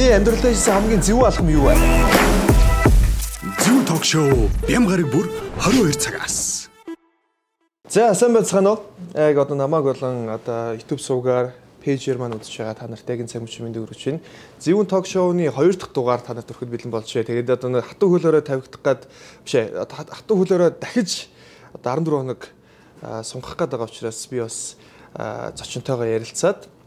Таны амьдралдаа хийсэн хамгийн зөв алхам юу вэ? Зөв ток шоу Бям гараг бүр 22 цагаас. За сайн байцгаана уу? Яг одоо намайг болон одоо YouTube сувгаар пэйжээр маань үзэж байгаа та нартай гин цаг мэндийг өргөж байна. Зөвүүн ток шоуны 2 дахь дугаар та нарт өрөхөд бэлэн болж байна. Тэгээд одоо хатуу хөлөөрөө тавигдах гад биш ээ хатуу хөлөөрөө дахиж одоо 14 хоног сунгах гээд байгаа учраас би бас зочинтойгоо ярилцаад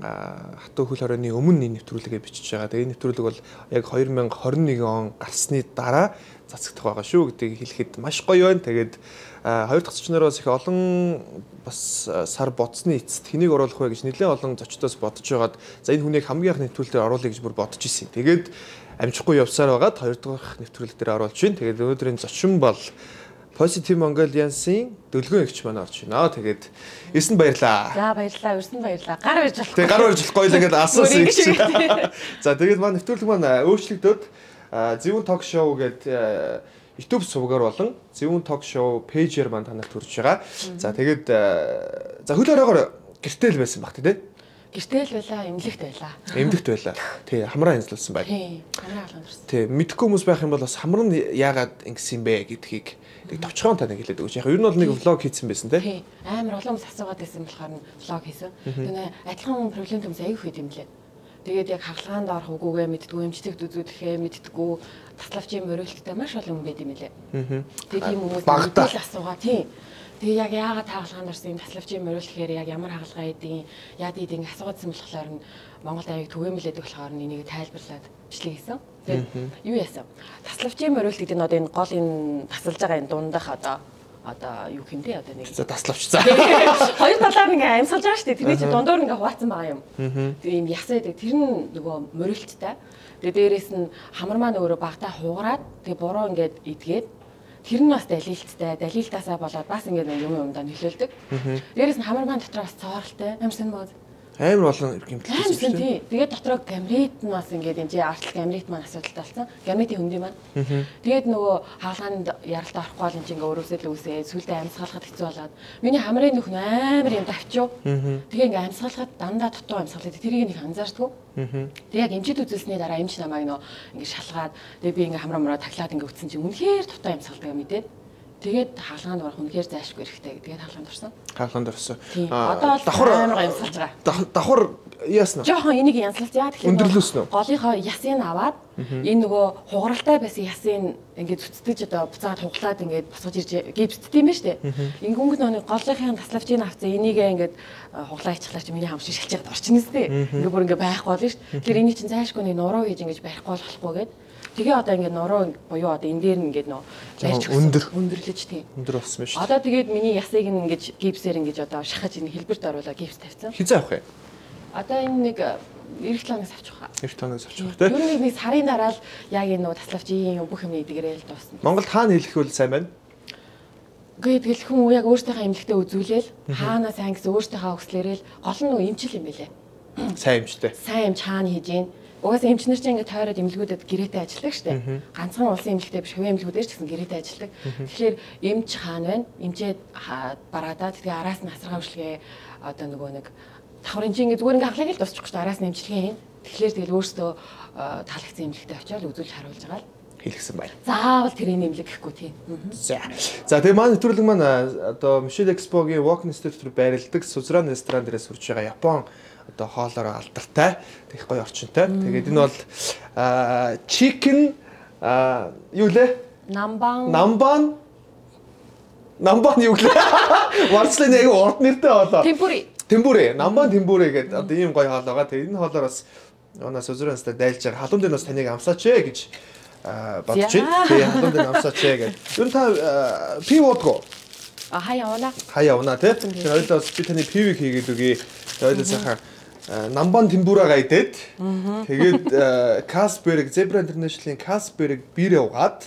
хатуу хөл хорионы өмнө энэ нэвтрүүлгээ бичиж байгаа. Тэгээ энэ нэвтрүүлэг бол яг 2021 он гарсны дараа цацагдах байгаа шүү гэдгийг хэлэхэд маш гоё байна. Тэгээд хоёр дахь зочнороос их олон бас сар бодсны эцэст хэнийг оруулах вэ гэж нэлээд олон зочдоос бодож байгаад за энэ хүнийг хамгийн анх нэвтрүүлгээр оруулъя гэж бүр бодож исэн. Тэгээд амжихгүй явсаар байгаад хоёр дахь нэвтрүүлэг дээр оруулж байна. Тэгээд өнөөдрийн зочин бол Positive Mongolians-ийн дөлгөөн эгч маань орж байна. Тэгээд эрсэнд баярлаа. За баярлаа, эрсэнд баярлаа. Гар барьж болох. Тэгээ гар барьж болохгүй л ингээд асуусан юм чи. За тэгээд маань нэвтрүүлэг маань өөрчлөгдөд Зөвүүн ток шоу гэдэг YouTube сувгаар болон Зөвүүн ток шоу пэйжээр маань танарт хүрч байгаа. За тэгээд за хөл оройгоор гэртэл байсан баг тий. Гэртэл байлаа, эмнэлэгт байлаа. Эмнэлэгт байлаа. Тий, хамраа янзлуулсан байг. Тий, хамраа алгамжирсан. Тий, мэдхгүй хүмүүс байх юм бол бас хамар нь яагаад ингэсэн бэ гэдгийг нэг товчхон таныг хэлээд өгч. Яг ер нь бол нэг влог хийсэн байсан тий. Амар олон хүмүүс асуугаад байсан болохоор влог хийсэн. Тэгээ адилхан проблем хүмүүс аяг их юм лээ. Тэгээд яг хагалгаанд орох үгүйгээ мэдтгүү, эмчтэгт үзүүлэхээ мэдтгүү, таславчийн мөрөлттэй маш олон хүн байд юм лээ. Тэгээд тийм хүмүүс мэдэл асуугаа тий. Тэгээ яг яагаад хагалгаанд орсон юм таславчийн мөрөлтөхээр яг ямар хагалгаа эдийн яад эдийн асуугаадсан болохоор нь Монголд аяг түгээмэлээд болохоор энийг тайлбарлаад бичлэг хийсэн. Тэгээд юу яасан? Таславчийн мөрөлт гэдэг нь одоо энэ гол энэ тасалж байгаа энэ дундах одоо одоо юу хэмтэй одоо нэг? За таславч за хоёр талаар ингээ амьсгалж байгаа шүү дээ тэрний чи дундуур ингээ хуваацсан байгаа юм. Тэгээ юм ясаа гэдэг тэр нь нөгөө мөрөлттэй тэгээ дээрэс нь хамар маань өөрөө багтаа хугараад тэгээ буруу ингээд идгээд тэр нь бас далилттай. Далилтаасаа болоод бас ингээд юм юмдаа нөлөөлдөг. Дээрэс нь хамар маань дотор бас цооролтой амарсан мод амар болон гэмтэлсэн шүү дээ. Тэгээд дотроо гамрит нь бас ингээд энэ артлах гамрит маань асуудалтай болсон. Гамритийн хөндий маань. Тэгээд нөгөө хаалгаанд яралт орохгүй бол энэ ингээ өөрөөсөө л үсээ сүлдээ амьсгалахад хэцүү болоод миний хамрын нөхөн амар юм давчуу. Тэгээ ингээ амьсгалахад дандаа дутуу амьсгалаад тэрийг нэг анзаардгүй. Тэгээ яг эмчид үзүүлсний дараа эмч намайг нөө ингээ шалгаад тэгээ би ингээ хамраа мураа таглаад ингээ үтсэн чинь үнэхээр дутуу амьсгалдаг мэдээд Тэгээд хаалгаанд орох үнэхээр зайлшгүй хэрэгтэй. Тэгээд хаалгаанд орсон. Хаалгаанд орсон. Одоо давхар амар янзлж байгаа. Давхар яасна. Жохон энийг янзлж яа тэгэхээр өндөрлөөснө. Голынхоо ясыг аваад энэ нөгөө хугаралтай байсан ясыг ингээд зүцтгэж одоо буцаад хуглаад ингээд босгож ирж гипсдт юм ба штэ. Ингээд нөгөө голынхын таславчийг авцсан энийг ингээд хуглаа ичлаар чи миний хам шиг шилжээд орчихно сте. Ингээд бүр ингээд байхгүй болно штэ. Тэгэхээр энийг чинь зайлшгүй нэг нуруу хийж ингээд барихгүй болохгүй гэдэг Тэгээ одоо ингээд нуруу буюу одоо энэ дээр ингээд нөө барьж өндөр өндөрлөж тийм. Өндөр болсон байна шүү. Одоо тэгээд миний ясыг ингээд гипсээр ингээд одоо шахаж ин хэлбэрт оруулаа гипс тавьсан. Хизээ авах юм. Одоо энэ нэг э, эрт тоногс авчих хаа. Эрт тоногс авчих тийм. Юу нэг сарын дараа л яг энэ нөө таславч ийм бүх юм нэгдгээрэл дуусна. Монгол хаана хэлэх үл сайн байна? Гэхдээ тэгэл хүн яг өөртөөхөө эмнэлэгтээ үзүүлээл хаана сайн гэсэн өөртөөхөө хүслээрэл гол нь имчил юм билэ. Сайн имчтэй. Сайн имч хаана хийж гин Угаасаа эмчнэр чинь ингээд тойроод эмнэлгүүдэд гэрээтэй ажилладаг шүү дээ. Ганцхан улсын эмнэлэгтэй биш хувийн эмнэлгүүдээр ч гэсэн гэрээтэй ажилладаг. Тэгэхээр эмч хаана байна? Эмчээ бараадаа тэгээ араас нь асаргаа хөшлгээ одоо нөгөө нэг давхрын чинь зүгээр ингээд хаглаг л дуусчих шүү дээ. Араас нь эмчилгээ хийн. Тэгэхээр тэгэл өөрсдөө таалагдсан эмнэлэгтэй очиод үзүүлж харуулж байгаа л хэлгсэн байна. Заавал тэрийн нэмлэг гэхгүй тийм. За. За тэгээ маань нэвтрүүлэг маань одоо Michelle Expo-гийн Walk Institute байрладаг Сузран ресторан дээрээ сурж байгаа Япон одоо хоолоор алдартай тэгэх гоё орчинтой. Тэгээд энэ бол chicken юу лээ? Намбан. Намбан. Намбан юу лээ? Варцлын яг урд нэртэй хоолоо. Темпури. Темпури. Намбан темпури гэдэг одоо ийм гоё хоол байгаа. Тэгээд энэ хоолоор бас Онаас үзрэнстэй дайлж байгаа. Халуун дээр бас таныг амсаач ээ гэж бодож байна. Тэгээ халуун дээр амсаач ээ гэж. Юу та пи водгоо. А хаяа унаа. Хаяа унаа тий. Тэр хоёулаа бас би таны пивийг хийгээд үгүй. Хоёулаа сайхан намбан темпурага идээд тэгээд Касберг Zebra International-ийн Касберг бирээ угаад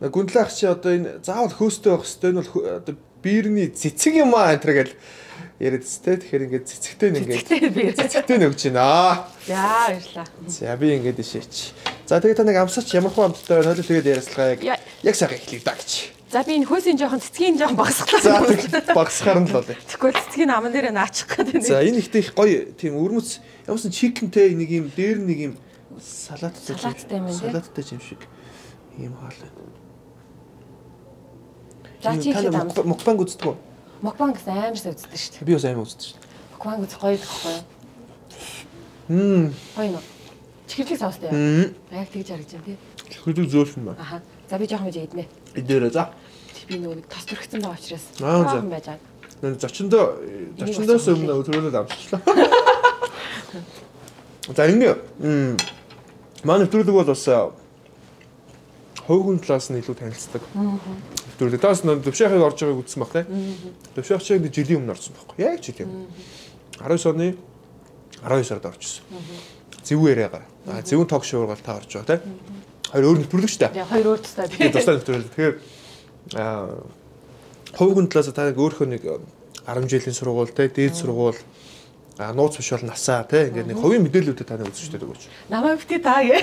гүндлэх чи одоо энэ заавал хөөстэй байх хэвээр нь бол одоо биерний цэцэг юм аа энэ гэж яриад сте тэгэхээр ингээд цэцэгтэй нэг ингээд цэцэгтэй нэг өгч байна. За баярлаа. За би ингээд ишээч. За тэгээд та нэг амсаач ямар хөө амттай байна. Хойлоо тэгээд яриаслага яг сайхан эхлэв да гэж. За би энэ хөөсийн жоохон цэцгийн жоохон багсглаа. За багсахаар нь л болоо. Тэгвэл цэцгийн аман дээр наачих гэдэг. За энэ ихтэй их гоё тийм өрмөц ямарсан чикентэй нэг юм дээр нэг юм салааттай Салааттай юм тий. салааттай юм шиг ийм хоол байна. За чи ихэд ам. мукбанг үздэг үү? Мокбан гэсэн амар сайн үздэг шүү дээ. Би бас амар үздэг шүү дээ. Мокбан үзэх гоё гэхгүй юу? Мм. Гоё нөө. Чихэрлэг саустай яа. Яг тэгж харагдаж байна тий. Хөлөг зөөлсөн байна. Аха. За би жоохон мэж иднэ. Эдээрээ за. Би нөгөө нэг тос төрөгцөн байгаа учраас жоохон байж байгаа. Нэр зочиндоо зочиндоос бас өмнө төрөлөд амсчлаа. За ингэ м манай нэвтрүүлэг бол бас хойгон талаас нь илүү танилцдаг. Нэвтрүүлэг таас нэг төвшөөхийг орж байгааг үзсэн баг тийм. Төвшөөх чинь жилийн өмнө орсон байхгүй. Яг жилийн өмнө. 19 оны 12 сард орчихсон. Зэвүүрээгаар. А зэвүүн ток шоугаар та орж байгаа тийм. Хоёр өөр нэвтрүүлэг шүү дээ. Тэгээ хоёр өөр тустай Тэгээ тий. тусдаа нэвтрүүлэг. Тэгэхээр аа хойгон талаас та өөрийнхөө нэг 10 жилийн сургууль те дээд сургууль а нууц биш бол насаа те ингээд нэг хувийн мэдээллүүдэд таны үзэж штэ гэж. Намайг бити таа гэ.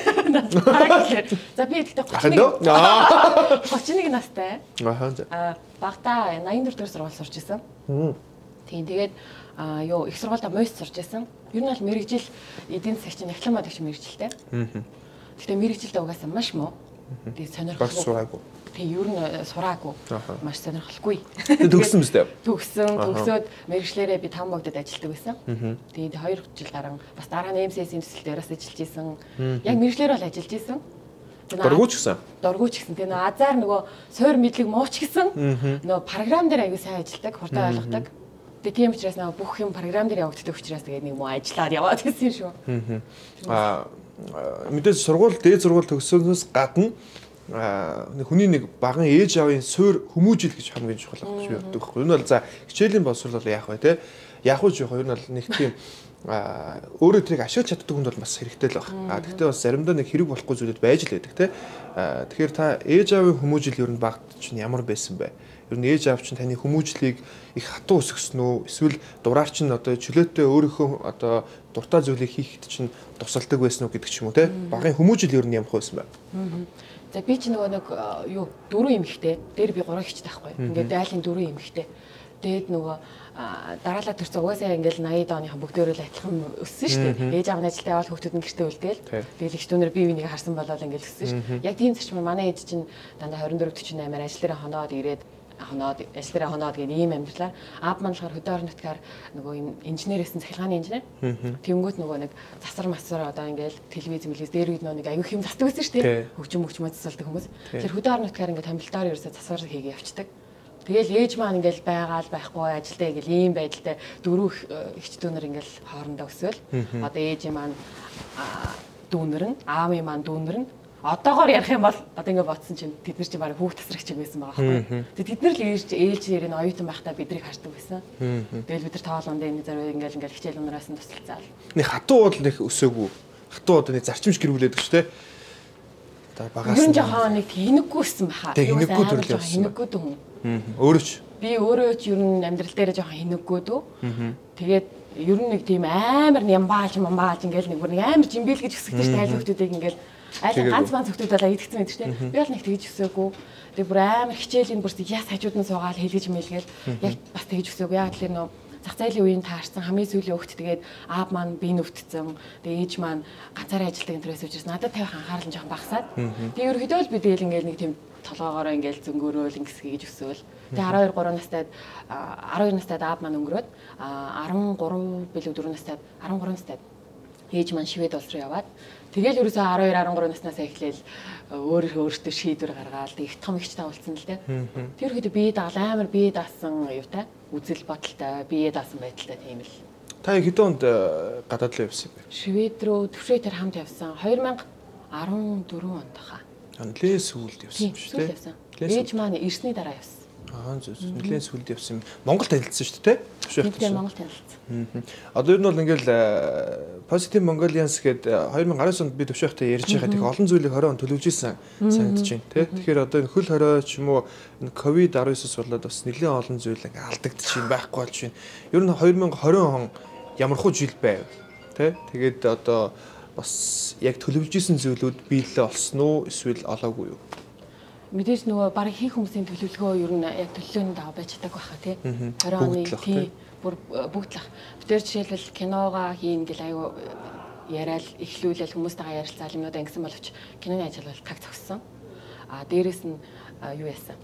За би дөө. 31 Аа. 31 настай. Ахаа за. А багтаа 84 дэх сургууль сурч исэн. Тийм тэгээд а юу их сургуультай мост сурч исэн. Ер нь бол мэрэгжил эдийн засгийн нягтлан мод гэж мэрэгжилтэй. Гэхдээ мэрэгжилдээ угаасаа маш муу. Тэгээд сонирхолтой. Тэг ер нь э, сураагүй. Маш сонирхолгүй. Төгссөн дээ. Төгссөн, төгсөөд мэрэгчлэрээ би там богдод ажилладаг байсан. Тэгээд 2 жил гарan бас дараа нь МСС-ийн төсөл дээрээс ажиллаж исэн. Яг мэрэгчлэр бол ажиллаж исэн. Тэгээд Дургуй ч гэсэн. дургуй ч гэсэн тэгээ нөө азар нөгөө суур мэдлэг мууч гэсэн нөгөө програм дээр аягүй сайн ажилладаг, хурдан ойлгодог. Тэгээ тийм учраас нөгөө бүх юм програм дээр явагддаг учраас тэгээд нэг муу ажиллаад яваад гэсэн шүү. А мэдээж сургууль дээд сургууль төгсөнөөс гадна хүний нэг баган ээж аавын суур хүмүүжил гэж хамгийн чухал гэж би боддог байхгүй. Энэ бол за хичээлийн боловсрол бол яах вэ те? Яах вэ жоох ер нь бол нэг тийм а өөрөө тэрийг ашиглаж чаддаг хүнд бол бас хэрэгтэй л байна. А тэгвэл бас заримдаа нэг хэрэг болохгүй зүйлүүд байж л байдаг те. Тэгэхээр та ээж аавын хүмүүжил ер нь багт чинь ямар байсан бэ? Ер нь ээж аав чинь таны хүмүүжлийг их хатуу өсгсөн үү? Эсвэл дураар чинь одоо чөлөөтэй өөрийнхөө одоо дуртай зүйлийг хийхэд чинь тусалдаг байсан уу гэдэг ч юм уу те? Багын хүмүүжил ер нь ямар байсан бэ? За би чи нөгөө нэг э, юу дөрөв эмэгтэй. Дээр би гурав хичтэй байхгүй. Ингээд дайлын дөрөв эмэгтэй. Дээд нөгөө дараалал төрсөн угаасаа ингээл 80 дооныхан бүгдөө л адилхан өссөн шүү дээ. Ээж аав нь ажилдаа явал хүүхдүүд нь гэртээ үлдээл. Түнэр бие бинийг харсан болоод ингээл өссөн шүү. Яг тийм зарчим манай ээж чинь дандаа 24 48-аар ажил дээр хоноод ирээд хоноод дээр хоноод гэх ийм амьдралаар аав маань болохоор хөдөө орон нутгаар нөгөө юм инженерээсэн цахилгааны инженер. Тэнгүүт нөгөө нэг засар масар одоо ингээл телевиз мэлээс дээр үед нөгөө нэг аюух юм засдаг байсан шүү дээ. Хөгжим мөгжмөд засалдаг хүмүүс. Тэгэхээр хөдөө орон нутгаар ингээд томилдоор ерөөсө засвар хийгээ явцдаг. Тэгэл ээж маань ингээл байгаал байхгүй ажилдаа ингээл ийм байдалтай дөрөв ихч дүүнэр ингээл хоорондоо өсөөл. Одоо ээж маань аа, дүүнэр нь, аавын маань дүүнэр нь одоогоор ярих юм бол одоо ингээд бодсон чинь тэд нар чинь баг хүүхд тасрагч юм байсан байгаа байхгүй. Тэгээ тэд нар л ээж ээлжээр нь оюутан байхдаа биднийг хардаг байсан. Тэгэл бид нар тоолонд энэ зэрэг ингээл ингээл хичээл унараас нь тусалцаал. Нэг хатуу бол нэг өсөөгүй. Хатуу одоо нэг зарчимч гэрүүлээд гэж те. Одоо багаас нь жоохон нэг хинэггүйсэн баха. Тэг, Юу хинэггүй төрөл явсан. Хинэггүй дүү. Мгм. Өөрөө ч. Би өөрөө ч ер нь амьдрал дээр жоохон хинэггүй дүү. Тэгээд ер нь нэг тийм амар нямбааж мамбааж ингээл нэг бүр нэг амар жимбэл гэж шүү дээ айл хүмүүсийг ингээл айл ганц ганц хүмүүс бол аядгцсан байдаг шүү дээ. Би бол нэг тэгж өсөөгүй. Тэгээд бүр амар хичээлийн бүр яс хажууд нь суугаал хэлгэж мэлгээл яг бас тэгж өсөөгүй. Яг тэр нөө зах зээлийн үеийн таарсан хамгийн сүүлийн хөвгт тэгээд аав маань би нүвтцэн тэгээд ээж маань ганцаараа ажилладаг энэ төрөөс учраас надад тавих анхаарал нь жоохон багасаад. Тэгээд ерөөдөө л би тэгэл ингээл нэг тийм толгоогоороо ингээл зөнгөөрөөл ингэс гэж өсөөл тэгээд 12 3 настайд а, 12 настайд аав маань өнгөрөөд а, 13 билүү 4 настайд 13 настайд ээж маань швед улс руу яваад тэгэл ерөөсөө 12 13 наснаас эхлээл өөрийнхөө өөртөө шийдвэр гаргаад их том ихч тавуулсан л дээ. Тэр хэд бие даал амар бие даасан юутай үзэл бодолтой бие даасан байдалтай тийм л. Та хэдэн онд э, гадаад руу явсан бэ? Швед рүү төвшөө тэр хамт явсан 2014 онд хаа. Нэлээд сүүлд явсан шүү дээ. явсан. Ээж маань ирсний дараа явсан. Аа зөв. Нэлээд сүүлд явсан. Монгол танилцсан шүү дээ. Төвшөөх Тэгтээ Монгол танилцсан. Одоо ер нь бол ингээл э, Positive Mongolians гээд э, 2019 онд би төвшөөхтэй ярьж байхад их олон зүйлийг 20 он төлөвлөж исэн санагдаж байна тий. Тэгэхээр одоо энэ хөл хорой ч юм уу энэ ковид 19-с болоод бас нэлээд олон зүйл ингээ алдагдчихин байхгүй болж байна. Ер нь 2020 он ямархуу жил байв тий. Тэгээд одоо бас яг төлөвлөж исэн зүйлүүд биелэлээ олсон уу эсвэл олоогүй юу? Мэдээж нөгөө баг хийх хүмүүсийн төлөвлөгөө ер нь яг төлөвлөөний дагуу байж чаддаг байхаа тий. 20 оны тий бүр бүгд л ах. Бид тэр жишээлбэл киногоо хийн гэл аюу яриад эхлүүлэл хүмүүстэйгээ ярилцаал юмудаа ингэсэн боловч киноны ажил бол таг зогссон. А дээрэс нь юу яасан?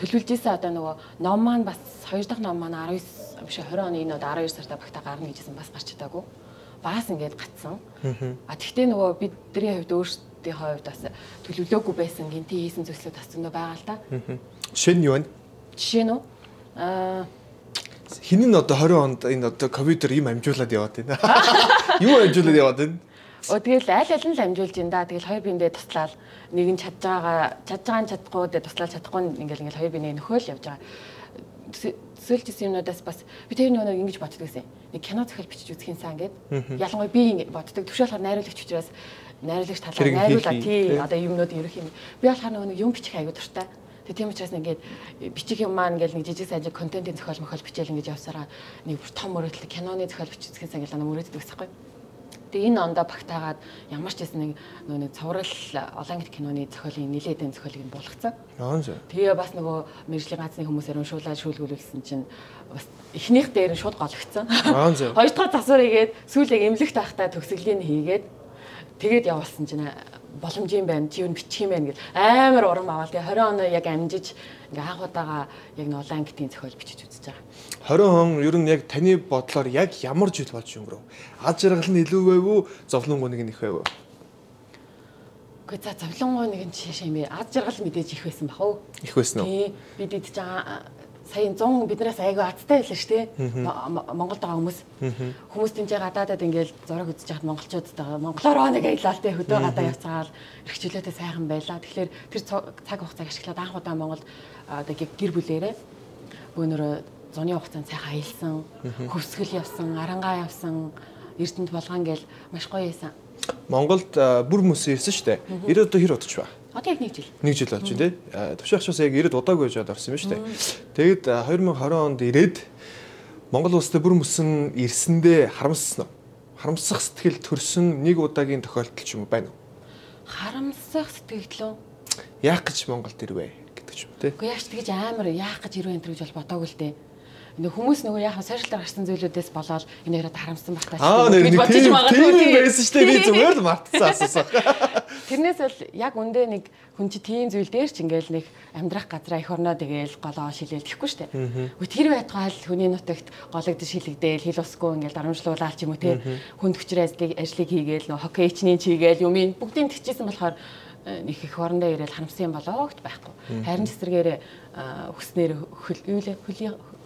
Төлөвлөж исэн одоо нөгөө ном маань бас хоёр дахь ном маань 19 биш 20 оны энэ одоо 12 сарда багтаа гарна гэжсэн бас гарч чадаагүй. Багаас ингээд гацсан. А тэгтээ нөгөө бидний хувьд өөрсдийн хувьд бас төлөвлөөгүй байсан гинти хийсэн зүйлсүүд бас зөндөө байгаа л да. Жишээ нь юу вэ? Жишээ нь аа хин нь одоо 20 онд энэ одоо ковидор юм амжуулаад яваад байна. Юу амжуулаад яваад байна? Оо тэгэл аль аль нь л амжуулж ин да. Тэгэл хоёр биендээ туслаад нэг нь чадж байгаа чадж байгаа нь чадахгүй дэ туслаад чадахгүй ингээл ингээл хоёр биений нөхөөл явж байгаа. Төсөөлжсэн юмнуудаас бас би тэр нөгөө ингэж боддог гэсэн. Нэг кино зохиол бичиж үзэх юмсан гээд ялангуяа би ингэ боддог. Төвшөөлөхөр найруулагч учраас найруулагч талаар найруулаа тий одоо юмнууд ерөх юм. Би болохоор нөгөө юм бичих аягүй дуртай. Тэгээ тийм учраас ингээд бичих юм маань ингээд нэг жижиг сажиг контентын зохиол мохол бичээл ингээд явсараа нэг бүр том мөрөдөл киноны зохиол биччихсэн ингээд намайг мөрөддөг гэсэхгүй. Тэгээ энэ ондоо багтаагаад ямар ч гэсэн нэг нөгөө нэг цоврал олон гит киноны зохиолын нилээдэн зохиолыг нь буулгацсан. Аа зөв. Тэгээ бас нөгөө мэржлийн ганцны хүмүүсээр уншуулаад шүүлгүүлсэн чинь бас эхнийх дээр нь шууд гологцсон. Аа зөв. Хоёр дахь засвар игээд сүүлээ эмнэлэгт байхдаа төгсгөлийн хийгээд тэгээд явуулсан чинь боломж юм байна. Чи юу бичих юм байна гэл амар урам аваад тэгээ 20 оноо яг амжиж ингээ анхудаага яг н улаан гитийн зохиол бичиж үзэж байгаа. 20 он ер нь яг таны бодлоор яг ямар жил болж өнгөрөв? Аз жаргал нь илүү байв уу? Зовлонгоо нэг нь их байв уу? Гэхдээ за зовлонгоо нэг нь жишээ юм бэ. Аз жаргал мэдээж их байсан бах уу? Их байсан уу? Тий. Бид идэж байгаа сая 100 биднээс айгүй азтай байлаа шүү дээ. Монголд байгаа хүмүүс. Хүмүүс тэнцээ гадаадад ингээл зураг үзэж хахад монголчуудтайгаа монголоор нэг аялал тэ хөдөө гадаа явцгаал эрхчлөөтэй сайхан байлаа. Тэгэхээр тэр цаг хугацааг ашиглаад анх удаа Монголд одоо гэр бүлээрээ бөөнөрөө зуны хугацаанд сайхан аялсан, хөвсгөл явсан, арангаа явсан, Эрдэнэт болгоон гээл маш гоё байсан. Монголд бүр хүмүүс ирсэн шүү дээ. 90 одоо хэр удаж байна? Одоо яг нэг жил. Нэг жил болж байна тий. Төвшөөхчөөс яг 90 удаагүй гэж орсон юм шүү дээ. Тэгэд 2020 онд ирээд Монгол улсад бүр мөсөн ирсэндээ харамссан уу? Харамсах сэтгэл төрсөн нэг удаагийн тохиолдол ч юм уу байна уу? Харамсах сэтгэл үү? Яах гэж Монголд ирвэ гэдэг ч юм тий. Уу яаж тэгэж амар яах гэж ирвэ энэ гэж бол бодоогүй л дээ нэг хүмүүс нөгөө яг сошиалдаар гарсан зүйлүүдээс болоод энэ яриад харамсан багтаа шүү. Бодож магадгүй тийм байсан шүү дээ. Би зүгээр л мартсан асуусан. Тэрнээс бол яг үндэ нэг хүн чи тийм зүйл дээр ч ингээл нэг амьдрах газраа их орноо тэгээл голоо шилээл гэхгүй шүү дээ. Үгүй тэр байтгаал хүний нутагт гологдож шилэгдээл хил усгүй ингээл дарамжлуулаад ч юм уу те хүнд хүчээр ажлыг ажлыг хийгээл нөгөө хоккейчний чигээл юм бүгдийг тэгчихсэн болохоор нэг их орондоо ирээл харамсан болоогт байхгүй. Харин цэцэргээрээ хүснээр хөл юу лээ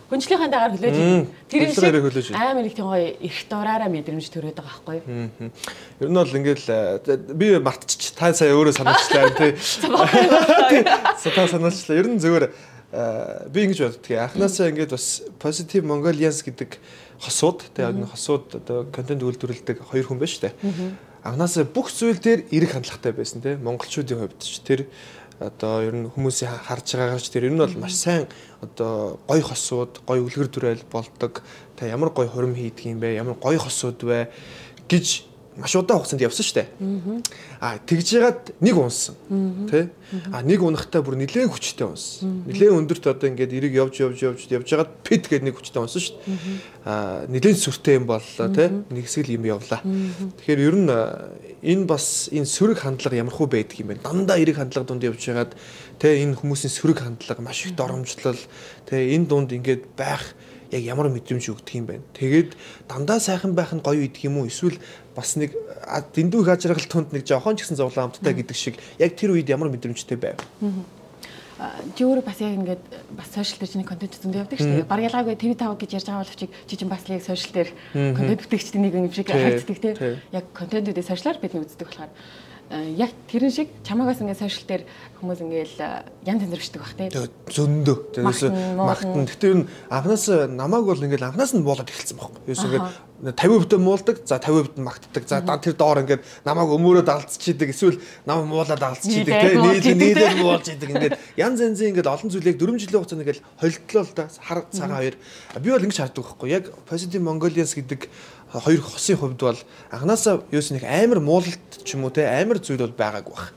Хүнчлийнхаа дагаар хөлөөж идэв. Тэр шиг амар их тийм гоё их дураараа мэдрэмж төрөөд байгаа байхгүй юу? Ер нь бол ингээл би мартчих та сая өөрөө санаачлаа тий. Та санаачлаа. Ер нь зөвөр би ингэж боддгийг анханасаа ингээд бас positive Mongolians гэдэг хосууд тий хосууд одоо контент үйлдвэрлэдэг хоёр хүн байна шүү дээ. Анханасаа бүх зүйл дээр эрэг хандлагатай байсан тий. Монголчуудын хувьд ч тэр одоо ер нь хүмүүсийн харж байгаагаар ч тэр ер нь бол маш сайн одоо гой хосууд, гой үлгэр дүрээл болдог. Та ямар гой хурим хийдэг юм бэ? Ямар гой хосууд вэ гэж маш удаан хугацаанд явсан шүү дээ. Аа тэгж яагаад нэг унсан. Тэ? Аа нэг унахтаа бүр нэлээд хүчтэй унсан. Нэлээд өндөрт одоо ингээд эрийг явж явж явж явж яагаад пит гэдэг нэг хүчтэй унсан шүү дээ. Аа нэлээд сүртэй юм боллоо тэ? Нэг хэсэг юм явлаа. Тэгэхээр ер нь энэ бас энэ сөрөг хандлага ямархуу байдаг юм бэ? Дандаа эрийг хандлага дунд явж яагаад тэ энэ хүмүүсийн сөрөг хандлага маш их доромжлол тэ энэ дунд ингээд байх яг ямар мэдрэмж өгдөг юм бэ? Тэгээд дандаа сайхан байх нь гоё идэг юм уу? Эсвэл бас нэг дэндүү их ажрагал тунд нэг жоохон ч гэсэн зовлон амттай гэдэг шиг яг тэр үед ямар мэдрэмжтэй байв? Чи өөрөө бас яг ингээд бас сошиал дээр чиний контент зөндөө явдаг шүү дээ. Баг ялгаагүй TV5 гэж ярьж байгаа боловч чи чинь бас яг сошиал дээр контент бүтээгчдийн нэг юм шиг хайцдаг те. Яг контентүүдээ сошиалар бид үздэг болохоор яг тэрэн шиг чамаагаас ингээд сошиал дээр хүмүүс ингээл янз янз бичдэг бах тийм. Зөндөө. Тэрээс магтан. Гэтэ ер нь анханаас намайг бол ингээл анханаас нь буулаад эхэлсэн байхгүй. Ерөөс ингээд 50% муулдаг, за 50% магтдаг. За тэр доор ингээд намайг өмөрөө далцчихийдэг. Эсвэл намайг муулаад алдчихийдэг тийм. Нийлээ нийлээд муулж идэг. Ингээд янз янзын ингээд олон зүйлийг 4 жилийн хугацаанд ингээд холдлоо л да. Хар цагаан хоёр. Би бол ингэж хардаг байхгүй. Яг Positive Mongolians гэдэг хоёр хосын хувьд бол анханасаа юус нэг амар муулалт ч юм уу те амар зүйл бол байгаагүй баг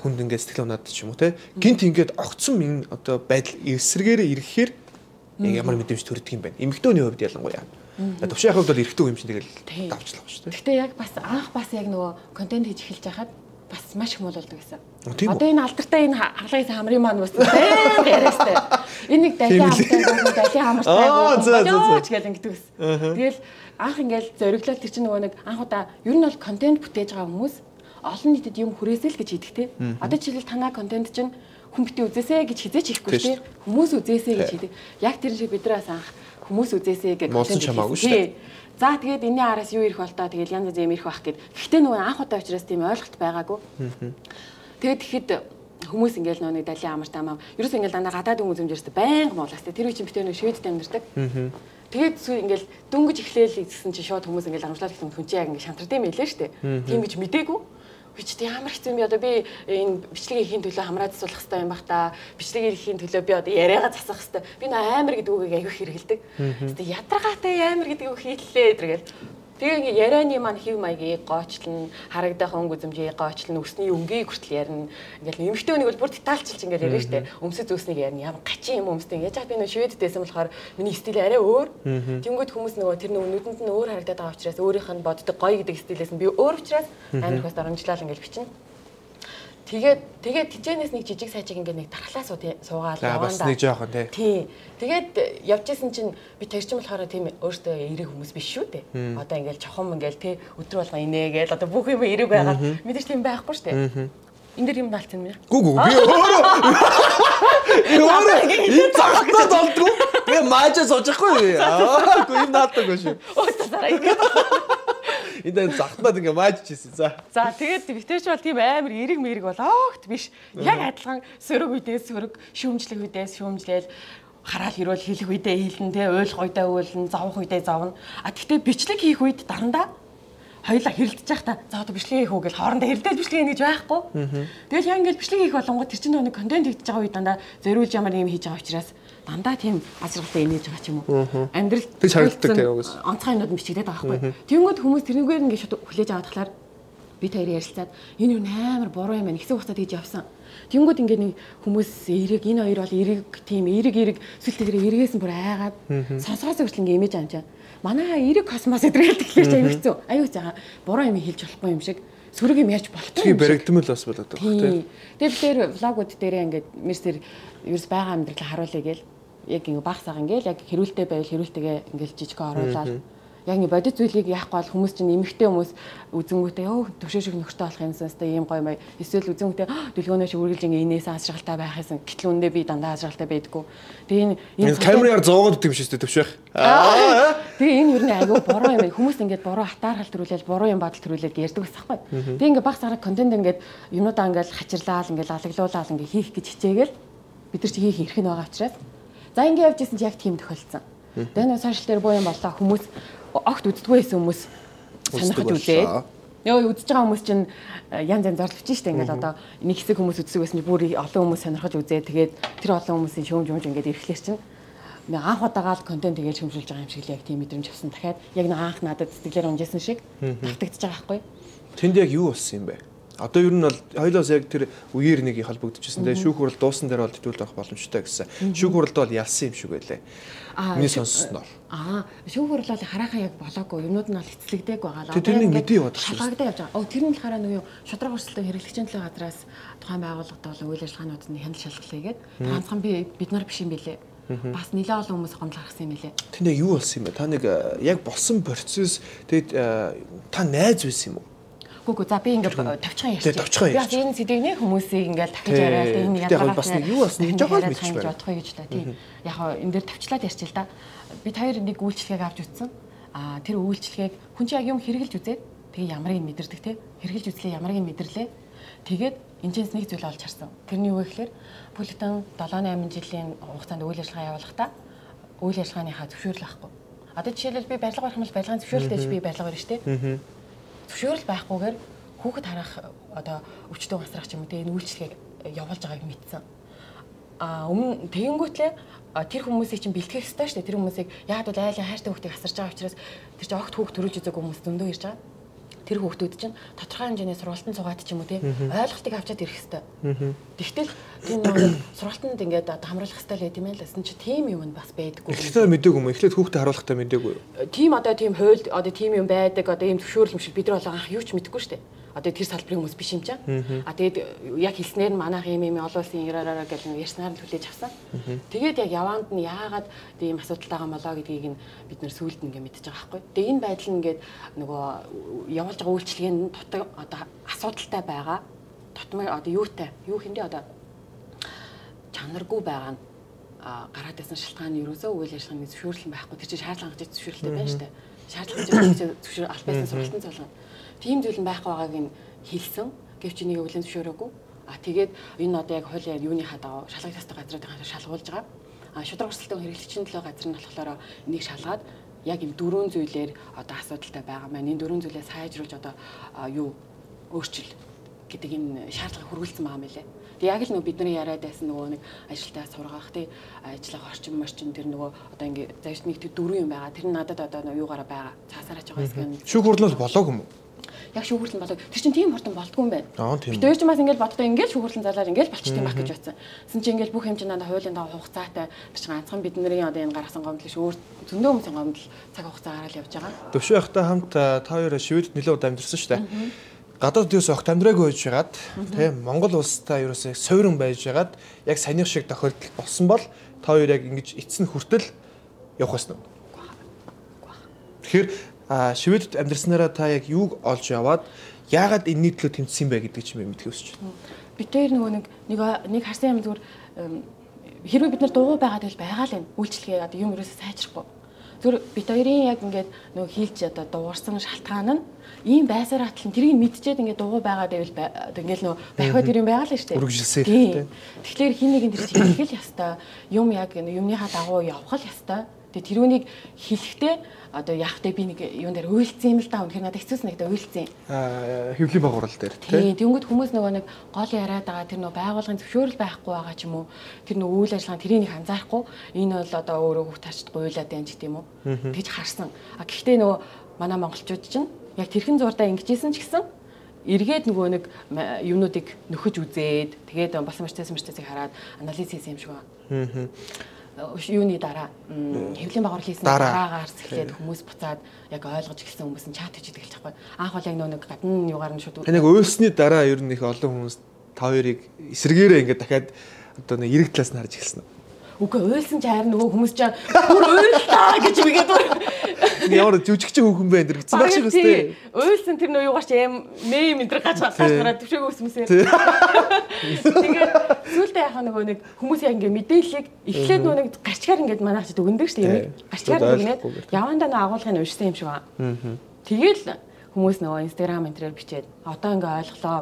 хүнд ингээд сэтгэл унаад ч юм уу те гинт ингээд огцсон энэ одоо байдал эсрэгээрээ ирэхээр ямар мэдрэмж төрдөг юм бэ эмэгтэйний хувьд ялангуяа Төвшийн хувьд бол эрэгтэй юм чинь тэгэл давчлах шүү дээ. Гэхдээ яг бас анх бас яг нөгөө контент хийж эхэлж байхад бас маш их муу болдог гэсэн. Оо? Одоо энэ алдартай энэ халагын хамрын маань бас баян яриастай. Энэ нэг үлээ. хамртай, далийн хамартай Аа, за, за, за. болооч гэл ингэдэг ус. Тэгэл анх ингээл зориглол тэр чинь нөгөө нэг анх удаа ер нь бол контент бүтээж байгаа хүмүүс олон нийтэд юм хүрээсэй л гэж те. Одоо жишээлбэл танаа контент чинь хүн бити үзээсэй гэж хизээч хийхгүй Тийм те. Хүмүүс үзээсэй гэж хийдэг. Яг тэр шиг бидрээс анх хүмүүс үзээсэй гэж дээ. Тий. За тэгээд энэний араас юу ирэх бол таа тэгэл янз янз юм ирэх байх гэд. Гэхдээ нөгөө анх удаа учраас тийм ойлголт байгаагүй. Тэгээд тэгэхэд хүмүүс ингээл нөгөө нэг далийн амар тамаа. Ерөөс ингээл дандаа гадаад хүн үзэмжээрс байнга муулаас тэр үе чинь битээ нөгөө шведд амьдардаг. Тэгээд сүү ингээл дөнгөж эхлээл гэсэн чинь шууд хүмүүс ингээл амжлаад ихсэн хүн чинь яг ингээл шантардаг юм хэлээ штэ. Тийм гэж мдээгүй. Би ч тийм ямар хэцүү юм би одоо би энэ бичлэг хийхин төлөө хамраа засуулах хэрэгтэй юм бах та. Бичлэг хийхин төлөө би одоо яриагаа засах хэрэгтэй. Би нөө амар гэдэг үгийг аягүй хэрэгэлдэг. Гэтэ ядаргаатай амар гэдэг үг хийлээ тэргээл. Тэгээ ингээ ярианы маань хев маягийг гоочлон, харагдах өнгө үзэмжийг гоочлон, өсний өнгийг хүртэл ярина. Ингээл эмхтэй үнийг бол бүр детальчилж ингээл яриа штэ. Өмсөж зөөснийг ярина. Ямар гачин юм өмсдөг. Яаж би нөө шведдээсэн болохоор миний стил арай өөр. Тэнгүүд хүмүүс нөгөө тэр нөгөө нүдэнд нь өөр харагдаад байгаа учраас өөрийнх нь боддог гоё гэдэг стилээс нь би өөр учраас амар хөөс оромжлал ингээл бичнэ. Тэгээд тэгээд тижэнээс нэг жижиг сайжиг ингээ нэг дархлаа суу суугаал За бас явандаа. нэг жоохон тий. Тий. Тэгээд явж исэн чинь би тэр чинь болохоор тийм өөртөө эерэг хүмүүс биш шүү дээ. Одоо ингээл чохом ингээл тий өдөр болго инээгээл одоо бүх юм эерэг байгаа. Мэдээж тийм байхгүй шүү дээ. Энд дэр юм наалцсан юм яа. Гү гү би өөрөө өөрөө энэ цагтаа болдгоо. Би маажаа суужхгүй. Аа гү юм нааддаг шүү. Өөсөөрэй ингээд. Энд энэ захтаад ингээ маажж ирсэн. За. За тэгээд битээч бол тийм амар эерэг мэрэг болоогт биш. Яг адилхан сөрөг үедээс сөрөг, шүүмжлэх үедээс шүүмжлээл хараал хэрүүл хэлэх үедээ хэлнэ те ойлгох үедээ ойлгоно зовох үедээ зовно а тэгтээ бичлэг хийх үед дарандаа хоёлаа хэрэлдэж явах та за одоо бичлэг хийх үү гэж хоорондоо хэрэлдэж бичлэг хийнэ гэж байхгүй тэгэл яг ингээд бичлэг хийх болонгод тэр чинь нэг контент хийгдэж байгаа үед дандаа зориулж ямар юм хийж байгаа учраас дандаа тийм ажралтай инээж байгаа ч юм уу амьдрал Тэг харагддаг те угс. онцгой юмнууд бичигдээд байгаа байхгүй тэгэнгүүт хүмүүс тэрнгээр ингээд шууд хүлээж аваад тахлаар бид хоёр ярилцаад энэ юу амар буруу юм байна хэсэг хугацаа тэгж явсан. Тэнгүүд ингээд нэг хүмүүс эрэг энэ хоёр бол эрэг тийм эрэг эрэг сүлтэйгээр эргээс нь бүр айгаад сонсоос хүртэл ингээд имиж амжаа. Манай эрэг космос эдгээр тэгэхээр аюу хэцүү. Аюу цаа буруу юм хэлж болохгүй юм шиг сөрөг юм ярьж болохгүй. Тийм баригдмал бас болоод байгаа Тийм. тий. Тэгээд бид тэр влогууд дээрээ ингээд мерсэр ерөөс байгаа амьдралаа харуулъя гээл яг ингэ баг саг ингээл яг хэрүүлтэй байвал хэрүүлтэйгээ ингээл жижигхэн оруулаад яг ингэ бодит зүйлийг яахгүй бол хүмүүс чинь эмэгтэй хүмүүс үзэнгүүтээ ёо төвшөө шиг нөхөртэй болох юмсан өстой ийм гоё маяг эсвэл үзэнгүүтээ дүлгөөнөө шиг үргэлж ингэ инээс азралтай байх юмсан гэтэл үндэ би дандаа азралтай байдгүй тэгээ энэ Энэ камераар шүү дээ төвшөх. Аа. Тэгээ энэ юу нэ айгүй буруу юм байна. Хүмүүс ингээд буруу хатаархал төрүүлээд буруу юм бадал төрүүлээд ярьдаг бас байхгүй. Тэгээ ингээд баг сараа контент ингээд юмудаа ингээд хачирлаал ингээд алаглуулаад ингээд хийх гэж хичээгээл бид нар чи хийх эрх нь байгаа учраас за ингээд явж исэн чи яг тийм тохиолдсон. Тэгээ нөө сошиал дээр боо юм боллоо хүмүүс огт үздэггүй байсан хүмүүс сонирхож үзээд. Йоо үзэж байгаа хүмүүс чинь э, янз янз орлож штэ ингээл одоо нэг хэсэг хүмүүс үздэг байсан чинь бүр олон хүмүүс сонирхож үзээ тэгээд тэр олон хүмүүсийн шөөмж өмж ингээд ирэхлээр чинь нэг анх удагаал контент тэгээд шөмжүүлж байгаа юм шиг л яг тийм мэдрэмж авсан. Дахиад яг нэг анх надад сэтгэлээр унжсэн шиг тавтагдчихж байгаа байхгүй. Тэнд яг юу болсон юм бэ? Одоо ер нь бол хоёлоос яг тэр үеэр нэг холбогдчихсэн. Тэгээ шүүх хурал дуусан дээр бол тэтгүүл байх боломжтой гэсэн. Шүүх хуралд бол ялсан юм шиг байлээ. Миний сонссноор. Аа, шүүх хурал бол хараахан яг болоогүй. Юмнууд нь бол эцэлэгдээг байгаа л. Тэг, тэрнийг мэдээ яваад дээ. Шалгагдаа явж байгаа. Оо, тэр нь болохоор нөгөө шудраг өрсөлдөөн хэрэглэгчийн төлөө газраас тухайн байгууллагад бол үйл ажиллагаанууд нь хяналт шалгалт хийгээд ганцхан би бид нар биш юм билээ. Бас нэлээд олон хүмүүс гомдол гаргасан юм билээ. Тэнд яг юу болсон юм бэ? Та нэг э, яг болсон процесс тэгээд э, та найз байсан юм уу? Гүгүү за би ингээд тавчхан ярьчих. Би бас энэ сэдвийг хүмүүсийг ингээд Тэг, яриад энэ яг бас нэг юу болсон, дахин жоохон л яриад мэдчих хангаж байна. бодохгүй гэж та тийм. Яг хоо энэ дээр тавчлаад ярьчих л да. Бид хоёр нэг үйлчлэгийг авч үзсэн. Аа тэр үйлчлэгийг хүн чинь яг юм хэрэгжилж үзээд тэгээ ямарыг мэдэрдэг те. Хэрэгжилж үзлээ ямарыг мэдэрлээ. Тэгээд энэчээс нэг зүйл олж харсан. Тэрний юу гэхээр Бүлэгтэн 7 8 жилийн хугацаанд үйл ажиллагаа явуулахдаа үйл ажиллагааныхаа зөвшөөрөл авахгүй. Одоо жишээлбэл би барилга барих юм бол барилгын зөвшөөрлтэй би барилга барьж штэ. Зөвшөөрөл байхгүйгээр хүүхэд харах одоо өвчтөн гасрах ч юм уу энэ үйлчлэгийг явуулж байгааг мэдсэн. А өмнө тэгэнгүүтлээ тэр хүмүүсийг чинь бэлтгэх хэрэгтэй шүү дээ. Тэр хүмүүсийг яг бол айлын хайртай хүүхдийг асарж байгаа учраас тэр чинь огт хүүхд төрүүлж үзээгүй хүмүүс зөндөө ирж байгаа. Тэр хүүхдүүд чинь тодорхой хэмжээний сургалтын цугаад ч юм уу тий ойлголтыг авчаад ирэх хэвээр. Тэгтэл тийм нэг сургалтанд ингээд хамруулах хэвээр байт юм байл. Эсэн чи тийм юм бас байдаггүй. Эхлээд мдэггүй юм. Эхлээд хүүхдэд харуулахтаа мдэггүй. Тийм одоо тийм хууль одоо тийм юм байдаг. Одоо ийм төвшөөрөл юм шиг бид нар бол анх юу ч мэдэхгүй шүү дээ одоо тэр салбарын хүмүүс биш юм чинь. А тэгээд яг хэлснээр нь манайх юм юм олон улсын яраараа гэж ярьснаар нь хүлээж авсан. Тэгээд яг яваанд нь яагаад ийм асуудалтайгаа болоо гэдгийг нь бид нэр сүулт ингээ мэдчихэж байгаа байхгүй. Тэгээд энэ байдал нь ингээд нөгөө явуулж байгаа үйлчлэгийн дутаг одоо асуудалтай байгаа. Тутмын одоо юутай? Юу хэмдэ одоо чанаргүй байгаа нь гараад байсан шалтгаан нь ерөөсөө үйл ажиллагааны зөвшөөрлөн байхгүй. Тэр чинь шаардлага гэж зөвшөөрлөлтэй байна шүү дээ. Шаардлага гэж зөвшөөр аль байсан сургалтын цолгон тийм зүйл байх байгааг нь хэлсэн. Гэвч энийг өвлөн зөвшөөрөөгүй. А тэгээд энэ одоо яг хуулийн юуны хадаа шалгах тастай газруудын шалгуулж байгаа. А шудраг өрсөлдөөн хэрэглэгчийн төлөө газар нь болохоор энийг шалгаад яг юм дөрвөн зүйлээр одоо асуудалтай байгаа маань энэ дөрвөн зүйлээ сайжруулж одоо юу өөрчил гэдэг энэ шаардлага хүргэлцэн байгаа мэлээ. Тэг яг л нөгөө бидний яриад байсан нөгөө нэг ажилтаа сургах тий ажиллах орчин морчин тэр нөгөө одоо ингээ завьж нэг тэр дөрвөн юм байгаа. Тэр нь надад одоо юугаараа байгаа. Цаасаараач байгаа хэсэг. Шүүх хурлал болоог юм уу? Яг шүүхүрлэн болоо тэр чинь тийм хурдан болдгүй юм байна. Аа тийм. Тэр чинь бас ингээд боддоо ингээд шүүхүрлэн залаар ингээд болчих тийм байх гэж бодсон. Тэсэн чинь ингээд бүх хэмжээнд хуулийн дагуу хугацаатай биш ганцхан бидний одоо энэ гаргасан гомдол ш өөр зөндөө хүмүүсийн гомдол цаг хугацаа гараад явж байгаа. Төвшөө байхдаа хамт та хоёр шивэд нэлээд удаа амьдэрсэн шүү дээ. Гадаад дэс огт амьдраагүй байж байгаад тийм Монгол улстай ерөөсөө сойрон байж байгаад яг санийх шиг тохиолдол болсон бол та хоёр яг ингэж эцэн хүртэл явах байсан уу? Тэгэхээр а шивэдэд амьдрснараа та яг юуг олж яваад яагаад энэний төлөө тэмцсэн бэ гэдгийг чи мэдхий өсч байна. Бид хоёр нөгөө нэг нэг харсан юм зүгээр хэрвээ бид нар дуугүй байгаад байл байгаа л энэ үйлчлэгээ одоо юм ерөөсөө сайжрахгүй. Зүгээр бид хоёрын яг ингээд нөгөө хийлж одоо дуурсан шалтгаан нь ийм байсаар атлан тэрийг мэдчихэд ингээд дуугүй байгаад байвал одоо ингээд нөгөө бахиад тэр юм байгаа л шүү дээ. Үргэлжилсэн хэрэгтэй. Тэгэхээр хин нэг нь тэр чинь хэлэх л ястай юм яг юмныхаа дагуу явах л ястай. Тэгээ тэрүүнийг хэлэхдээ одоо яахтай би нэг юун дээр уйлцсан юм л да. Үнэхээр надад хэцүүс нэг дэ уйлцсан. Аа хэвлийн байгуурал дээр тийм. Тэнгүүд хүмүүс нөгөө нэг гол яриад байгаа тэр нөгөө байгууллагын зөвшөөрөл байхгүй байгаа ч юм уу. Тэр нөгөө үйл ажиллагаа тэрийг их анзаарахгүй. Энэ бол одоо өөрөө хөх тачдгүй уйлаад байна ч гэдэм үү. Тэгж харсан. А гэхдээ нөгөө манай монголчууд чинь яг тэрхэн зурдаа ингэжсэн ч гэсэн эргээд нөгөө нэг юмнуудыг нөхөж үзээд тэгээд болсон мөрчтэйс мөрчтэйсийг хараад анализ хийсэн юм шиг байна юуны дараа хэвлийн багвар хийсэн дараагаарс эхлээд хүмүүс буцаад яг ойлгож эхэлсэн хүмүүс нь чат хийж эхэлж байгаа. Анх бол яг нөө нэг гадны юугаар нь шууд Таныг уйлсны дараа ер нь их олон хүмүүс та хоёрыг эсэргээрээ ингээд дахиад одоо нэг эрэг талаас нь харж эхэлсэн. Үгүй уйлсан ч харин нөгөө хүмүүс ч бүр уйллаа гэж үгээд Ямар жүжигчин хүүхэн бэ энэ гэсэн байх шиг өстэй. Уйлсан тэр нөө юугаарч юм мэм энэ төр гаж гараад төвшөөгөө өсмөсөө. Тэгээд сүүлдээ яхаа нөгөө нэг хүмүүс яг ингээ мэдээллийг эхлээд нөгөө нэг гарчгаар ингээд манайх ч өгөндөг шүү дээ. Гарчгаар өгнээд явандаа нөгөө агуулгыг уншсан юм шиг байна. Тэгэл хүмүүс нөгөө инстаграм энтрээр бичээд одоо ингээ ойлголоо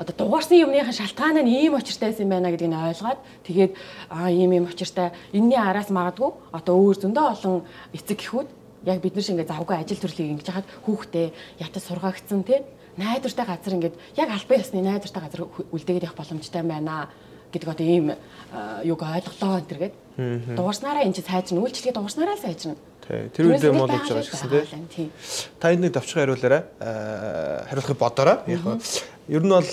одоо дугаарсан юмныхаа шалтгаан нь ийм очиртайсэн юм байна гэдгийг ойлгоод тэгээд аа ийм ийм очиртай энэний араас магадгүй одоо өөр зөндөө олон эцэг гэхүүд яг бид нар шиг ингээ завгүй ажил төрлийг ингэж хаад хүүхдээ ятад сургаагцсан тий найдвартай газар ингээд яг албан ёсны найдвартай газар үлдээгээд явах боломжтой байна гэдэг одоо ийм юг ойлголоо энэ төргээд дуурснараа энэ сайжрна үйлчлэгээ дуурснараа сайжрна Тэр үедээ мод болж байгаа гэсэн тийм. Та энд нэг давчхан хариулаарай. Хариулахыг бодорой. Яг ер нь бол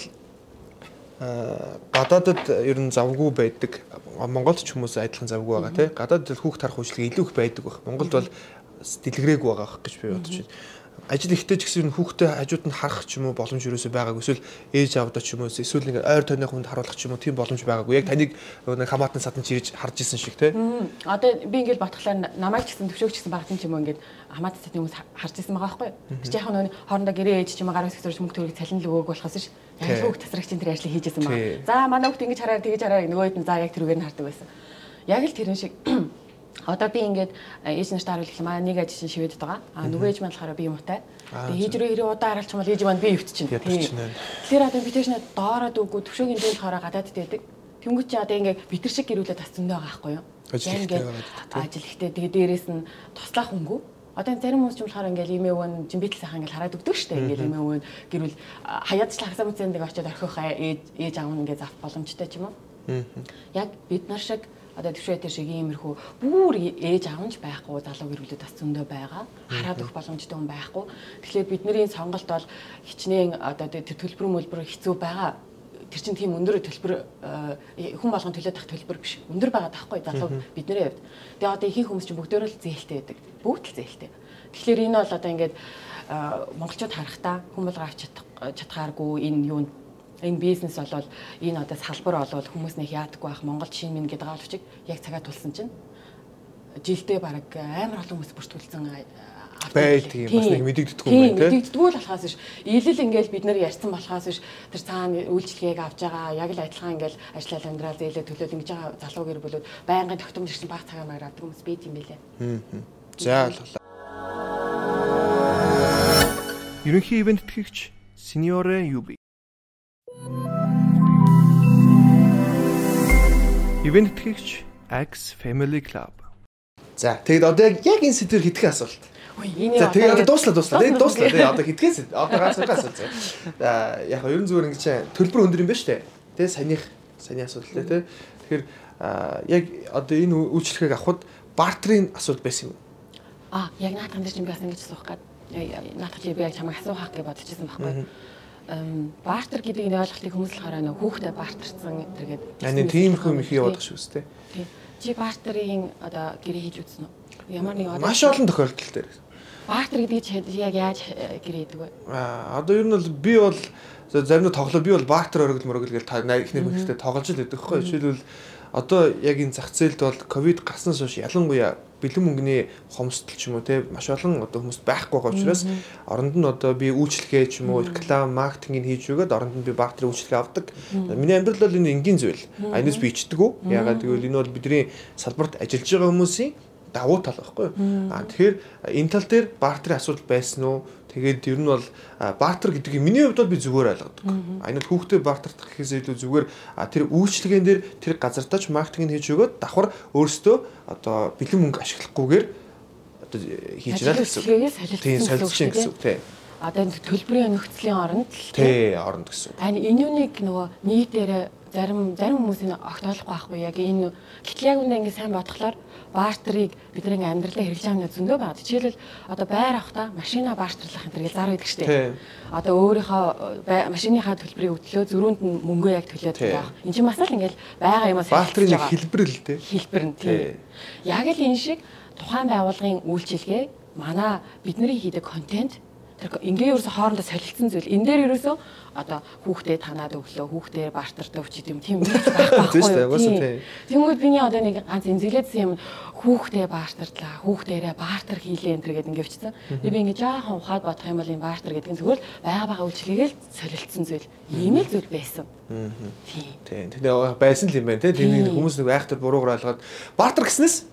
гадаадд ер нь завгүй байдаг. Монголд ч хүмүүс адилхан завгүй байгаа тий. Гадаадд хүүхд тарах үйлчлэг илүү их байдаг байх. Монголд бол дэлгэрээгүй байгаа гэж би бодож байна ажил ихтэй ч гэсэн хүүхдээ хажууд нь харах ч юм уу боломж юусоо байгаагүй эсвэл ээж аавдаа ч юм уу эсвэл нэг ойр тойрны хүнд харуулах ч юм уу тийм боломж байгаагүй. Яг таныг нэг хамаатан садан чирж харж исэн шиг те. Одоо би ингээл батглаар намайг ч гэсэн төвшөөч гэсэн багтан ч юм уу ингээд хамаатан садны хүмүүс харж исэн байгаа байхгүй. Чинь яг нөө хоорондоо гэрээ ээж ч юм уу гараа хэсэг мөнгө төрийг цалин л өгөөг болохоос ш. Яг хүүхд тасрагчийн тэр ажлыг хийж исэн байгаа. За манай хүүхд ингэж хараа тэгэж хараа нөгөөд нь за яг тэрүүгээр нь хардаг байсан. Яг л тэрэн шиг Одоо би ингээд э, ээж нартай харуулах юм аа нэг чинь шивэдэд байгаа. А нөгөө ээж маань болохоор би юмтай. Тэгээ хийж рүү хэрэг удаа харуулчих юм бол ээж маань би өвт чинь. Тэгэхээр одоо би тийш нэ доороод үгүй төвшөөгийн дэнд хараа гадаад дэдэг. Тэнгүүт чи одоо ингээд битэр шиг гэрүүлээ тас зөндөө байгаа байхгүй юу? Ажил ихтэй. Ажил ихтэй. Тэгээ дээрэс нь туслах хөнгөө. Одоо энэ зарим хүмүүс ч болохоор ингээл имээ өвөн жимбитл сайхан ингээл хараад өгдөг штэ ингээл имээ өвөн гэрүүл хаяад ч хагасаа мөцөнд ингээ очиод орхих ээж ээж аав нь ингээ зав боломжтой ч юм уу. Яг бид нар шиг одоо төвшөөтэй шиг иймэрхүү бүр ээж аванч байхгүй залуу гэр бүлүүд бас зөндөө байгаа. Хараад өгөх боломжтой хүн байхгүй. Тэгэхээр бидний сонголт бол хичнээн одоо тэр төлбөр мөлбөр хэцүү байгаа тэр чинь тийм өндөр төлбөр хүн болгон төлөөд ах төлбөр биш. Өндөр байгаа таахгүй залуу бидний хувьд. Тэгээ одоо ихэнх хүмүүс чинь бүгдөө л зээлтэй байдаг. Бүгд л зээлтэй. Тэгэхээр энэ бол одоо ингээд монголчууд харахтаа хүн болго авч чадхааргүй энэ юу энэ бизнес болол энэ одоо салбар болол хүмүүс нэг яадаггүй байх Монгол шин минь гэдэг аавчиг яг цагаа тулсан чинь жилдээ баг амар олон хүмүүс бүртгүүлсэн байдаг юм бас нэг мэдэгддэггүй юм байна тийм мэдэгддэггүй л болохоос биш. Ийлэл ингээл бид нэр ярьсан болохоос биш. Тэр цаана үйлчлэгийг авж байгаа яг л адилхан ингээл ажлал амьдрал зээлээ төлөөл ингэж байгаа залуу гэр бүлүүд байнгын тогтмол ирсэн баг цагаа авдаг хүмүүс байд юм билээ за ойлголоо Ерөнхий ивент тэтгэгч Синьоре Юби Ивент тэтгэгч X Family Club. За тэгэд одоо яг энэ сэдвэр хитгэн асуулт. За тэгээ одоо дууслаа дууслаа. Тэгээ дууслаа. Тэгээ одоо хитгэн сэдв. Одоо ганц нэг асуулт. За яг ерөн зүгээр ингэж төлбөр өндөр юм ба штэ. Тэгээ санийх саний асуудал те. Тэгэхээр яг одоо энэ үйлчлэгийг авахд бартерын асуудал байсан юм. Аа яг наадхан дээр чинь би бас ингэж асуух гээд наадхан чи би яг чамайг асуухах гэж бодчихсон байхгүй бартер гэдэг энэ ойлголтыг хүмүүс л хараа нөх хүүхдэд бартерсан тэргээд Ани тиймэрхүү юм их яваад шүү дээ. Чи бартерын одоо гэрээ хийж үзсэн үү? Ямар нэг одоо маш олон тохиолдол дээр. Бартер гэдэг чи яг яаж э, гэрээ хийдэг вэ? Аа одоо ер нь бол би бол зарим нь тоглоо би бол бартер оргил мөргөл гэж ихнэр мөхтэй тоглож л байдаг хгүй. Жишээлбэл одоо яг энэ зах зээлд бол ковид гарснаас хойш ялангуяа бэлэн мөнгөний хомсдол ч юм уу те маш олон одоо хүмүүс байхгүй байгаа учраас оронд нь одоо би үйлчлэгээ ч юм уу реклам маркетингийг хийж өгөөд оронд нь би бартер үйлчлэгээ авдаг. Миний амьдрал бол энэ энгийн зүйл. Айнаас би ичдэг үү? Ягаад гэвэл энэ бол бидний салбарт ажиллаж байгаа хүмүүсийн давуу тал байхгүй. Аа тэгэхээр энэ тал дээр бартерын асуудал байсан уу? Тэгээд ер нь бол бартер гэдгийг миний хувьд бол би зүгээр ойлгодог. Айнад хүүхдээ бартертах гэхээс илүү зүгээр тэр үйлчлэгэн дээр тэр газартаа ч маркетинг хийж өгөөд давхар өөрөөсөө одоо бэлэн мөнгө ашиглахгүйгээр одоо хийж байгаа гэсэн үг. Тийм солилцсон гэсэн үг тийм. Одоо энэ төлбөрийн нөхцөлийн оронд л тий оронд гэсэн. Харин энэ юуныг нөгөө нийтээр зарим зарим хүмүүс энэ огт ойлгохгүй байхгүй яг энэ гэтэл яг үндэ ингэ сайн бодглохлоор бартерыг бидний амьдралаа хэрэгжиж байгаа зөндөө байна. Жишээлбэл одоо байр авахта машина бартерлах энэ төрөл зар байдаг шүү дээ. Одоо өөрийнхөө машиныхаа төлбөрийг өдлөө зөрүүнд нь мөнгөө яг төлөөд байгаа. Энд чинь бас л ингээл байгаа юмас бартерын нэг хэлбэр л дээ. Хэлбэр нь тийм. Яг л энэ шиг тухайн байгууллагын үйлчилгээ манай бидний хийдэг контент тэр ингээ ерөөсө хоорондоо солилцсон зүйл. Энэ дээр ерөөсө одоо хүүхдээ танаад өглөө хүүхдээ бартартай өчид юм тийм байх байхгүй. Тэнгүүд биний одоо нэг ганц эмзэглээдсэн юм хүүхдээ бартарлаа хүүхдээрээ бартар хийлээ энэ гэдэг ингээ өчсөн. Тэгээ би ингээ жаахан ухаад бодох юм бол энэ бартар гэдэг нь зөвхөн бага бага үйлчлэгээл солилцсон зүйл. Ийм л зүйл байсан. Тийм. Тэгээ байсан л юм байна те. Тэр хүмүүс нэг айхтар буруугаар ойлгоод бартар гэснээс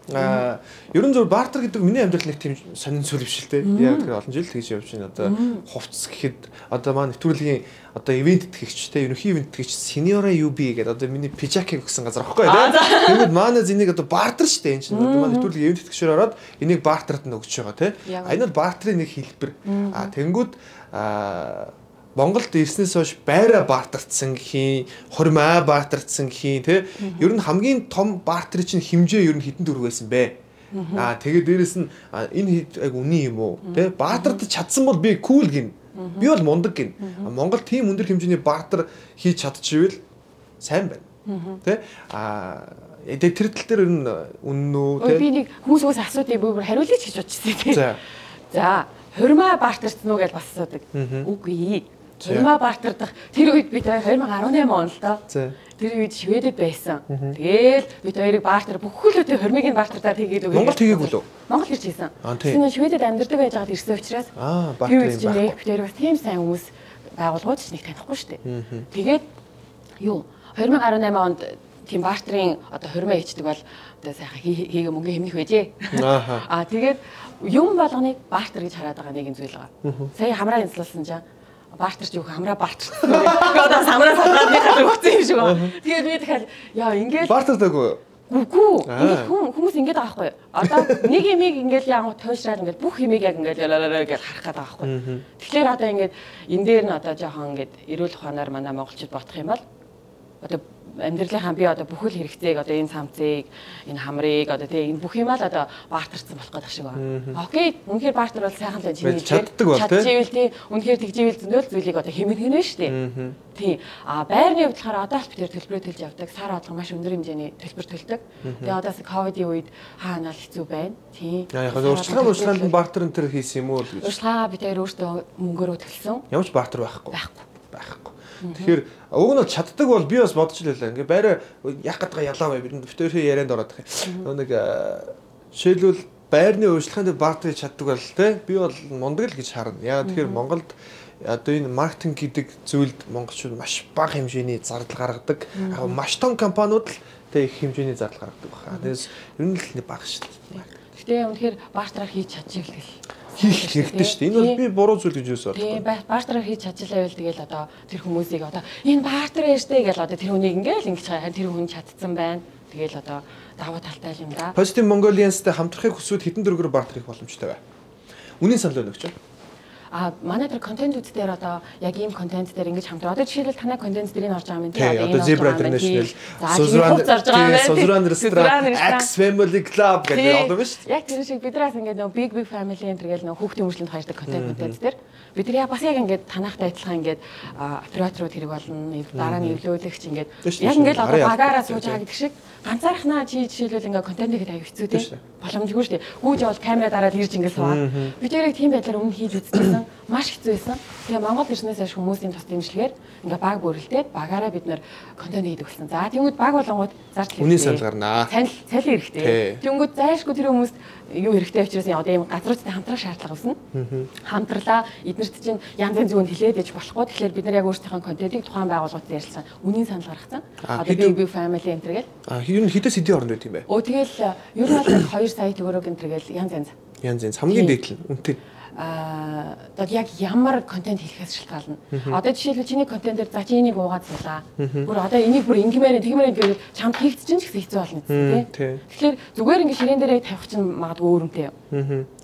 ерөн зөв бартар гэдэг миний амьдрал нэг тийм сонин зүйл биш л те. Яг тэр олон жил тэгж явж байна. Одоо хувцс гэхэд одоо маань нэвтрүүлгийн одоо ивент тэтгэгчтэй ерөнхий ивент тэтгэгч Senior UB гэдэг одоо миний пижаки гэсэн газар аахгүй тийм. Тэгвэл манай зэнийг одоо бартер штэ энэ чинь одоо манай нэвтрүүлгийн ивент тэтгэгчээр ороод энийг бартерт нь өгч байгаа тийм. А энэ бол бартерын нэг хэлбэр. А тэнгүүд а Монголд ирснээс хойш байраа бартардсан хийн, хормаа бартардсан хийн тий. Ер нь хамгийн том бартерын чинь хэмжээ ер нь хэдэн төгрөг байсан бэ? Аа тэгээд дээрэс нь энэ яг үний юм уу? Тий. Баатард чадсан бол би кул гин Би бол мундаг гин. Монгол тийм өндөр хэмжээний бартер хийж чадчихвэл сайн байна. Тэ? А тэр тал дээр ер нь үнэн үү тэ? Би нэг хүмүүсээс асуудыг бүр хариулъя гэж бодчихсон тийм. За. За, хурмаа бартарсан уу гэж бас асуудаг. Үгүй. Хурмаа бартардах тэр үед би 2018 онд л доо. Тэр үед Шведэд байсан. Тэгээл бид хоёрыг бартер бүхэл өдөө хормигийн бартартаар хийгээд өгөө. Монгол хийгээгүй лөө. Монгол хийж хийсэн. Тэр Шведэд амьдардаг байж байгаад ирсэн учраас тэр үед чинь нэг бид хоёр бас тийм сайн хүмүүс байгууллагууд ч нэг танихгүй шүү дээ. Тэгээд юу 2018 онд тийм бартерын одоо хормоо хийдэг бол одоо сайхан хийгээ мөнгө хэмнэх байжээ. Аа тэгээд юм болгоныг бартер гэж хараад байгаа нэгэн зүйл байгаа. Сая хамраа инслуулсан чинь бартарч юу хамраа бартарч. Одоо самраа самрааныхаа өгсөн юм шиг байна. Тэгээд би дахиад яа ингээд бартардаггүй. Үгүй. Хүмүүс ингээд байгаа байхгүй. Одоо нэг имийг ингээд яа тойшраад ингээд бүх имийг яг ингээд ялалаа гэж харах гээд байгаа байхгүй. Тэгэхээр одоо ингээд энэ дээр нь одоо жоохон ингээд эрүүл ухаанаар манай монголчууд бодох юм бол одоо амьдралынхаа би одоо бүхэл хэрэгцээг одоо энэ самцыг, энэ хамрыг одоо тэгээ энэ бүх юм аа л одоо баартарсан болох гэдэг шиг байна. Окей, үнэхээр баартар бол сайхан л Байж чиний чаддаг бол? Чадчихвэл тий. Үнэхээр тэгживэл зөндөл зүйлийг одоо хэмээн хийнэ шүү дээ. Тий. А байрны хувьд болохоор одоо л бид төлбөрөө төлж явдаг. Сар болгон маш өндөр хэмжээний төлбөр төлдөг. Тэгээ одоо ковидын үед хаана л хэцүү байна. Тий. яг урьдчилгаан урьдчилгаанд бартер энэ төр хийсэн юм уу л гэж. Урьдчилгаа бид хоёр өөртөө мөнгөөрөө төлсөн. Ямар ч бартер байхгүй. Байхгүй. байхгүй. Тэгэхээр уг нь бол чаддаг бол би бас бодож лээ. Ингээ байраа яг гадгаа ялаа бай бид битүүрийн ярианд ороод. Нөгөө нэг жишээлбэл байрны урьдчилгаанд бартерыг чаддаг бол те би бол мундаг л гэж харна. Яа тэгэхээр Монголд одоо энэ маркетинг гэдэг зүйлд монголчууд маш бага хэмжээний зардал гаргадаг. Яг маш том компаниуд л тэг их хэмжээний зардал гаргадаг байна. Тэгээс ер нь л бага шүү дээ. Гэтэ үнэхээр баартраар хийж чадчих л Хийх хэрэгтэй шүү дээ. Энэ бол би буруу зүйл гэж юус Тийм баартраар хийж чадчихлаа байвал тэгэл одоо тэр хүмүүсийг одоо энэ баартар яаштэй гэж одоо тэр хүнийг ингээл ингэж харин тэр хүн чадсан байна. Тэгэл одоо давуу талтай юм да. Positive Mongolians-тэй хамтрахыг хүсвэл хэдэн дөрвөр бартер хийх боломжтой бай. Үнийн санал өгч. А манай тэр контентууд дээр одоо яг ийм контент дээр ингэж хамтраа. Одоо жишээлбэл танай контент дээр энэ орж байгаа юм Тий, одоо Zebra International, байна. Suzerain Restaurant, X Family Club гэдэг одоо биш. Яг тэр шиг бидраас ингээд нөгөө big big family энэ төргээл нөгөө хүүхдийн өмчлөнд хайрдаг контент контент дээр. Бид нар яг бас яг ингээд танахтай адилхан ингээд операторууд хэрэг болно, дараа нь эвлүүлэгч ингээд. Яг ингээд одоо багаараа сууж байгаа гэдэг шиг ганцаархнаа чи жишээлбэл ингээд контент хийхэд аяг хэцүү тийм боломжгүй шүү дээ. Гүүж явал камера дараад ирж ингээд суугаад. Бид тэрийг тийм байдлаар өмнө хийж үзчихсэн маш хэцүү байсан. Тэгээ Монгол ирснээс хойш хүмүүсийн тус дэмжлэгээр ингээ баг бүрэлдээд багаараа бид нэр контент хийдэг болсон. За тэгвэл баг болонгууд зарч Үнийн санал гарнаа. Цалин цалин хэрэгтэй. Тэнгүүд зайлшгүй тэр хүмүүст юу хэрэгтэй учраас одоо ийм газруудтай хамтрах шаардлага үүснэ. Хамтралаа эднэрт чинь янз янз зүүн хилээд иж болохгүй. Тэгэхээр бид нар яг өөрсдийнхөө контентыг тухайн байгууллагуудад ярьсан. Үнийн санал гаргацсан. Одоо big family энэ төргээл. А ер нь хэдээс хэдийн хооронд байт юм бэ? Өө тэгэл ер нь бол 2 сая төгрөг энэ төргээл янз янз. Янз янз хамгийн Тий. дээдл нь үнэтэй. Аа одоо яг ямар контент хийхээс шалтгаална. Одоо жишээлбэл чиний контент дээр за чи энийг уугаад суулаа. Бүр одоо энийг бүр ингэмээр тэгмээр ингээд чамд хийгдчихэн ч гэсэн хэцүү болно тийм. тий. Тэгэхээр зүгээр ингээд ширээн дээрээ тавих чинь магадгүй өөрөмтэй.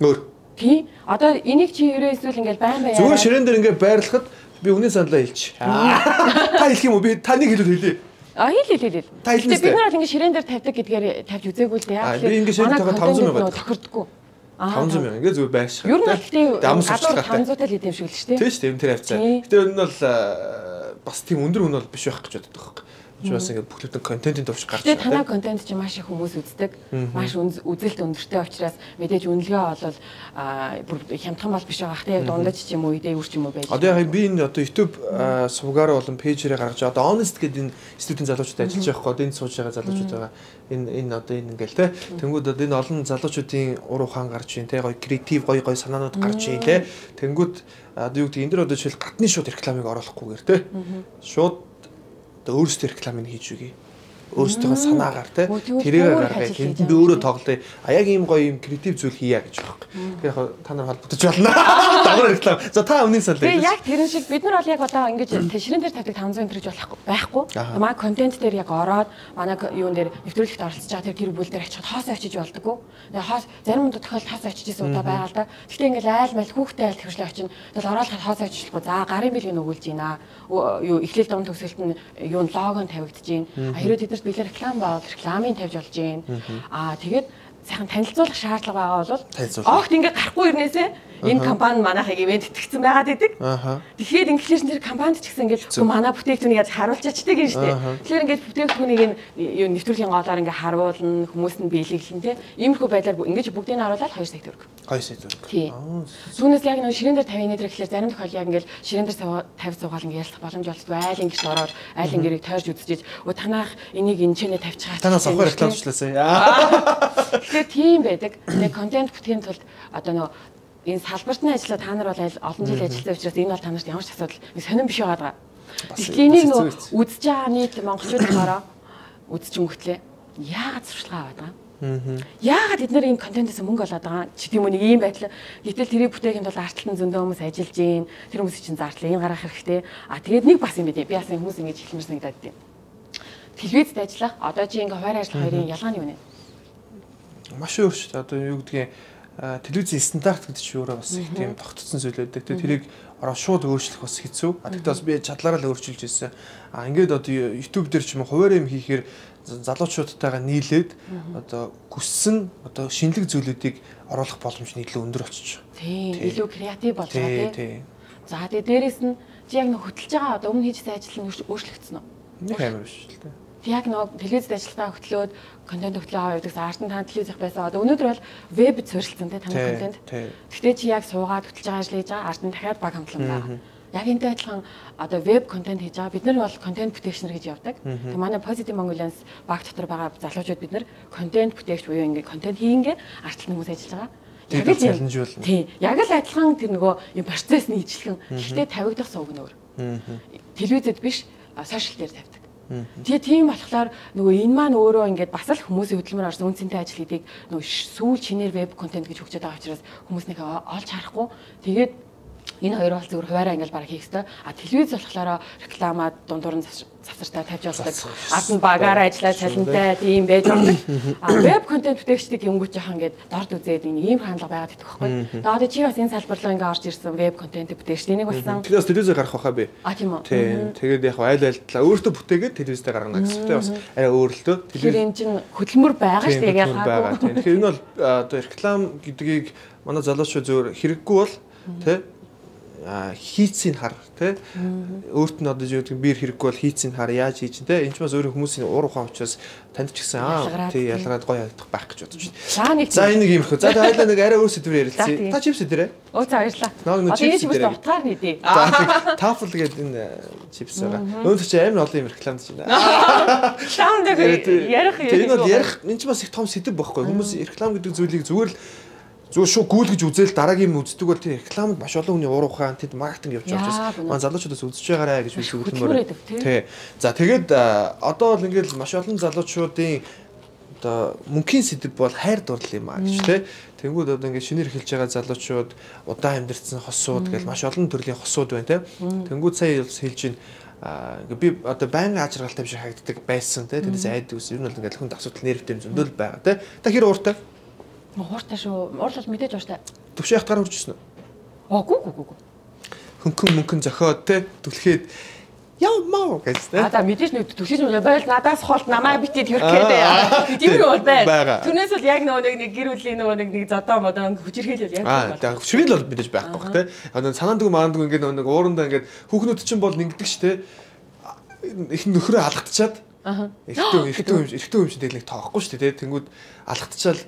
Өөр. Тий. Одоо энийг чи ерөө эсвэл ингээд байн байн Зүгээр ширээн дээр ингээ байрлахад би үнийн саналаа хэлчих. Та хэлэх юм уу? Би таныг хэлвэл хэлье. А хэл хэл хэл. Та хэлнэ бид нар бол ингээд ширээн дээр тавьдаг гэдгээр тавьж үзээгүй л дээ. Би ингээд ширээн тавихад 500 мянга тохирдггүй. 500 мянга ингээ зүгээр байрших. Ер нь амс гадуур сурчлагатай. 500 тал хийдэм шиг л шүү дээ. Тийм шүү дээ, тэр хавцаа. Тий. Гэтэ энэ бол аа, бас тийм өндөр хүн бол биш байх гэж боддог байхгүй. Чи бас ингээ бүхлөтэн контентын төвч гарч Тэгээ танай контент чи маш их хүмүүс үздэг. Маш үзэлт өндөртэй учраас мэдээж үнэлгээ бол аа хямдхан бол биш байгаа. Тэ яг дундаж ч юм уу идээвэр ч юм уу байж. Одоо яг би энэ одоо YouTube аа, сувгаараа болон пэйжээрээ гаргаж. Одоо Honest гэдэг энэ студийн залуучууд ажиллаж байгаа хөө энэ сууж байгаа залуучууд байгаа. Энэ энэ одоо энэ ингээл те. Тэнгүүд одоо энэ олон залуучуудын ур ухаан гарч ийн те гоё креатив гоё гоё санаанууд гарч ийн те. Тэнгүүд одоо юу гэдэг энэ дэр одоо жишээл гатны шууд рекламыг оруулахгүйгээр те. Шууд одоо өөрсдөө рекламыг хийж үгүй. Өөрсдөө санаагаар те. Өөр гаргая. Тэнд би өөрөө юм тоглоё. А яг ийм гоё ийм креатив зүйл хийя гэж байгаа. Тэгэхээр яг та нар холбогдож байна. Дагвар реклам. За та өмнө сал Тэгээ яг тэрэн шиг бид нар бол яг одоо ингэж тэшрэн дээр тавьдаг 500 энэ гэж болохгүй байхгүй. Манай контент дээр яг ороод манай юун дээр нэвтрүүлэгт оролцож байгаа тэр гэр бүл дээр очиход хоос очиж болдгоо. Тэгээ хоос зарим тохиолдолд хоос очиж исэн удаа байгаа л да. Гэхдээ ингээл айл мал хүүхдээ айл төвшлөө очино. Тэгэл ороод хоос очихлахгүй. За гарын бэлгийг өгүүлж байна. Юу эхлэл дунд төгсөлт нь юу лого нь тавигдаж байна. А хэрэв тэднэрт бэлэг реклам байвал рекламын тавьж болж байна. Аа тэгээд сайхан танилцуулах шаардлага байгаа бол огт ингээ гарахгүй ирнээсээ энэ компани манайхыг ивент итгэцэн байгаад. Ааха. Тэгэхээр инглиш нэр компанид ч гэсэн ингээд "Хөө, манай бүтээгдэхүүнийг яаж харуулчаачдаг юм шүү дээ. Тэгэхээр ингээд бүтээгдэхүүнийг юу нэвтрүүлгийн голоор ингээд харуулна, хүмүүст нь биелэглэн тэ. Иймэрхүү байдлаар ингээд бүгдийг нь харуулаад 2 сая төгрөг. Гой сэт зүг. Тий. Түүнээс яг нэг ширээн дээр 50 нэтэр гэхэлэр зарим тохиол яг ингээд ширээн дээр суугаа- тавь суугаал ингээд ялах боломж олддог. Айл ингээд ороод айл ингээд тойрж үзчихэж өө танах энийг энэ чэнэ тавьчихаач. Танаас авах юм реклам тийм. хийлээсэй. Аа. Тэгэхээр тийм байдаг. Тэгээ контент бүтгэхийн тулд одоо нөгөө энэ салбартны ажиллаа та нар бол олон жил ажилласан учраас энэ бол та нарт ямар ч асуудал сонирн биш байгаа. Тэгэхээр энийг биз. үзэж байгаа нийт монголчууд болохоор үзэж өнгөтлээ. Яагаад сурчлага аваад байгаа? Яагаад бид нэр энэ контентээс мөнгө олоод байгаа? Чи тийм үү нэг ийм байдал. Гэтэл тэрийг бүтээхэд бол арталтан зөндөө хүмүүс ажиллаж гин. Тэр хүмүүс чинь зарлаа энэ гаргах хэрэгтэй. А тэгээд нэг бас юм бэ. Би бас хүмүүс ингэж хэлмэр санагдаад тийм. Телевизэд ажиллах. Одоо чи ингээ хойр ажил хоёрын ялгаа нь юу нэ? Маш өөр шүү дээ. Одоо юу гэдгийг телевизийн стандарт гэдэг чинь өөрөө бас их тийм тогтцсон зүйл байдаг. Тэгээ тэрийг ороо шууд өөрчлөх бас хэцүү. А тэгтээ бас би чадлаараа л өөрчилж ирсэн. А ингээд одоо YouTube дээр ч юм уу хуваар юм хийхээр залуучуудтайгаа нийлээд одоо хүссэн одоо шинэлэг зүйлүүдийг оруулах боломж нь илүү өндөр болчих. Тийм, илүү креатив болж байгаа тийм. За тэгээ дээрэс нь чи яг нөх хөтлж байгаа одоо өмнө хийжсэн ажил нь өөрчлөгдсөн үү? Нэг амар биш л дээ. Яг нэг телевизэд ажиллагаа хөтлөөд контент хөтлөө аваад гэсэн арт нь тань телевизх байсан. Одоо өнөөдөр бол вебд суурилсан тийм таны контент. Гэхдээ чи яг суугаад хөтлж байгаа ажил хийж байгаа арт нь дахиад баг хамтлан байгаа. Яг энтэй адилхан одоо веб контент хийж байгаа. Бид нар бол контент бүтээгчнэр гэж явдаг. Тэг манай Positive Mongolians баг дотор байгаа залуучууд бид нар контент бүтээгч буюу ингээ контент хийнгээ артлан хүмүүс ажиллаж байгаа. Яг л чаленж болно. Тийм. Яг л адилхан тэр нөгөө юм процесс нь ижилхэн. Гэхдээ тавигдах сувг нөр. Телевизэд биш сошиал дээр тавьдаг. Тэгээ тийм болохоор нөгөө энэ маань өөрөө ингээд бас л хүмүүсийн хөдөлмөр орсон үнцэнтэй ажил хийдэг нөгөө сүүл чинээр веб контент гэж хөгжөөд байгаа учраас хүмүүс нэг олж харахгүй. Тэгээд энэ хоёр бол зөвхөн хуваараа ингээл бараг хийх хэрэгтэй. А телевиз болохоор рекламад дундуур нь завсартай тавьж болдог. Ард нь багаараа ажиллаад цалинтай тийм байж болдог. А веб контент бүтээгчдийг юмгүйч яхан ингээд дорд үзээд энэ ийм хандлага байгаад идэх байхгүй. Тэгээ одоо чи бас энэ салбар руу ингээд орж ирсэн веб контент бүтээгч энийг болсон. Тэрээс телевизээр гарах байхаа би. А тийм үү. Тийм. Тэгээд яг айл айлтлаа өөртөө бүтээгээд телевизээр гаргана гэсэн чинь бас арай өөрлөлтөө. Тэр энэ чинь хөдөлмөр байгаа шүү дээ яг хаагүй. Тэгэхээр энэ бол одоо реклам гэдгийг манай залуучууд зөвөр хэрэггүй бол тий хийцийг хар тий өөрт нь одоо юу биер хэрэггүй бол хийцийг хар яаж хийж тий энэ ч бас өөрөө хүмүүсийн уур ухаан учраас танд ч гэсэн аа тий ялгаад гоё ядах байх гэж бодож байна. За энэ нэг юм их. За хоёлаа нэг арай өөр сэдвээр ярилцъя. Та чипс дээрээ. Өө за баярлаа. Энэ чипс утгаар нэдээ. Тафл гэдэг энэ чипс байгаа. Өөд чи амар олон юм рекламд байна. Реклам дээр ярих юм. Энэ бол ярих энэ ч бас их том сэдв байхгүй. Хүмүүс реклам гэдэг зүйлийг зүгээр л зүгээр шүү гүйлгэж үзэл дараагийн юм үздэг бол тийм рекламад маш олон хүний уур ухаан тэд маркетинг явж байгаа учраас маань залуучуудаас үзэж байгаарэ гэж би зөвлөмөр. Тий. За тэгээд одоо бол ингээд маш олон залуучуудын одоо мөнхийн сэдв бол хайр дурлал юм а гэж тий. Тэнгүүд одоо ингээд шинээр эхэлж байгаа залуучууд удаан амьдэрсэн хосууд гэж маш олон төрлийн хосууд байна тий. Тэнгүүд сая хэлж байна а би одоо байнга ажиргалтай биш хагддаг байсан тий. Тэрнээс айдаг ус. Ер нь бол ингээд хүнд асуудал нэрвтэй зөндөл байгаа тий. Та хэр ууртай? Хууртай шүү. Уурлал мэдээж ууртай. Төвшин яхад гараа үржсэн үү? Аа гүү гүү гүү. Хөнгөн мөнгөн зохиод те түлхээд яа маа гэж те. А за мэдээж нэг төвшин байл надаас холт намаа битээд хөрхээд тийм үү бол байна. Түүнээс бол яг нөгөө нэг гэр бүлийн нөгөө нэг нэг зодоо модоо хүчирхийлэл яг байна. Аа хүчирхийлэл бол мэдээж байхгүй бах те. Санаандгүй маандгүй ингээд нөгөө уурандаа ингээд хүүхнүүд чинь бол нэгдэг ш те. Их нөхрөө алгатчаад Аа. Эртөө эртөө юм эртөө юм тэгэл нэг тоохгүй шүү дээ. Тэнгүүд алгатчаал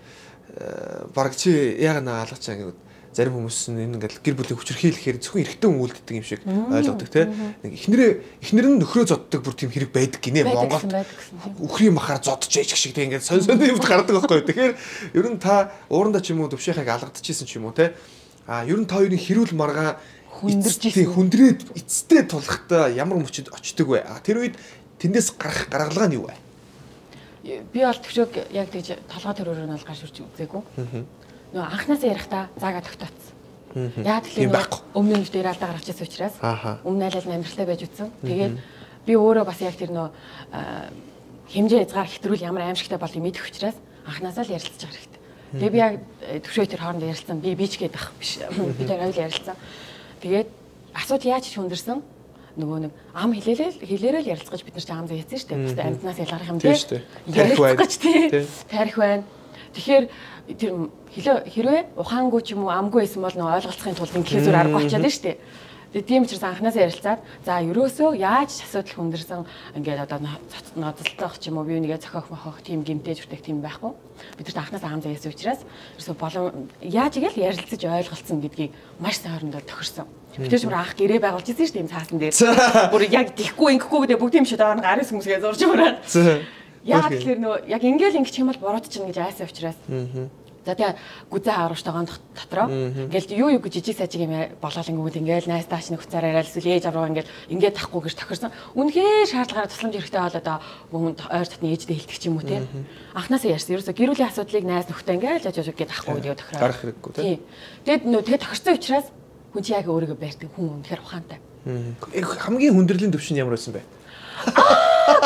баг чи яг наа байгаа гэвэл зарим хүмүүс нь ингээл гэр бүлийн хүчрхийлэхээр зөвхөн эрэгтэй хүн үлддэг юм шиг ойлгодог тийм нэг эхнэрээ эхнэр нь нөхрөө зоддог бүр тийм хэрэг байдаг гинэ Монголд үхрийн махаар зодж яж шиг тийм ингээд сонь сонь юмд гардаг байхгүй тэгэхээр ер нь та уурандаа ч юм уу төвшийнхийг алгадчихсэн ч юм уу тийм а ер нь та хоёрын хэрүүл маргаа хүндэрж ирсэн. хүндрээд эцтэй тулахтаа ямар мөчөд очдөг вэ? Тэр үед тэндээс гарах гаргалгаа нь юу вэ би бол төвшөөг яг тэгж толгой төрөөр нь бол гарч үрж үзээгүй. Нөгөө анханасаа ярихдаа заагаа тогтооцсон. Яг тэгэхээр өмнө нь дээр алдаа гаргачихсан учраас өмнө айлал амьдралтай байж үтсэн. Тэгээд би өөрөө бас яг тэр нөө хэмжээ хязгаар хэтрүүл ямар аимшигтай болыг мэдэх учраас анханасаа л ярилцаж байгаа хэрэгтэй. Тэгээ би яг төвшөө тэр хооронд ярилцсан. Би бич гээд ах биш. Би тэр ойл ярилцсан. Тэгээд асууд яаж ч хүндэрсэн нөгөө нэг ам хэлээлэл хэлээрэл ярилцгаж бид нар ч ам зээсэн шүү дээ. Бусдад амьтнаас ялгарх юм тий. Ярилцах гэж тий. Тарих байна. Тэгэхээр тэр хэрвээ ухаангүй ч юм уу амгүй байсан бол нөгөө ойлголцохын тулд ингээд зүр арга очиад шүү дээ. Тэгээ тийм учраас анханасаа ярилцаад за ерөөсөө яаж асуудал хүндэрсэн ингээд одоо ноцолтох ч юм уу бие нэгэ зохиох мохох тийм гимтэж үртэх тийм байхгүй. Бид нарт анханасаа хаан заяасан учраас ерөөсөө болон яаж игээл ярилцаж ойлголцсон гэдгийг маш сайн хоорондоо тохирсон. Битэрч бүр анх гэрээ байгуулж ирсэн шүү дээ цаасан дээр. Бүр яг дихгүй ингэхгүй гэдэг бүгд юм шиг байгаа нэг араас хүмүүсгээ зурж мөрөө. Яг тэгэхээр нөө яг ингээл ингэчих юм бол буруутчихна гэж айсан учраас. За тэгээ гүзээ хааруултайгаан дотроо ингээл юу юу гэж жижиг сажиг юм болол ингэвэл ингээл найс тааш нэг хуцаар яриад эсвэл ээж авраа ингээл ингээд тахгүй гэж тохирсон. Үнэхээр шаардлагаараа тусламж хэрэгтэй бол одоо бүгд ойр татны ээждээ хэлдэг ч юм уу те. Анханасаа ярьсан. Ерөөсө гэр бүлийн асуудлыг найс нөхдөд ингээл жаг гэдэг тахгүй гэдэг тохироо. Гарах хэрэггүй те. Тэгээд нөө тэгээ тохирсон учраас хүн чи яг өөрийгөө байрдаг хүн үнэхээр ухаантай. Хамгийн хүндрлийн төвшин ямар байсан бэ?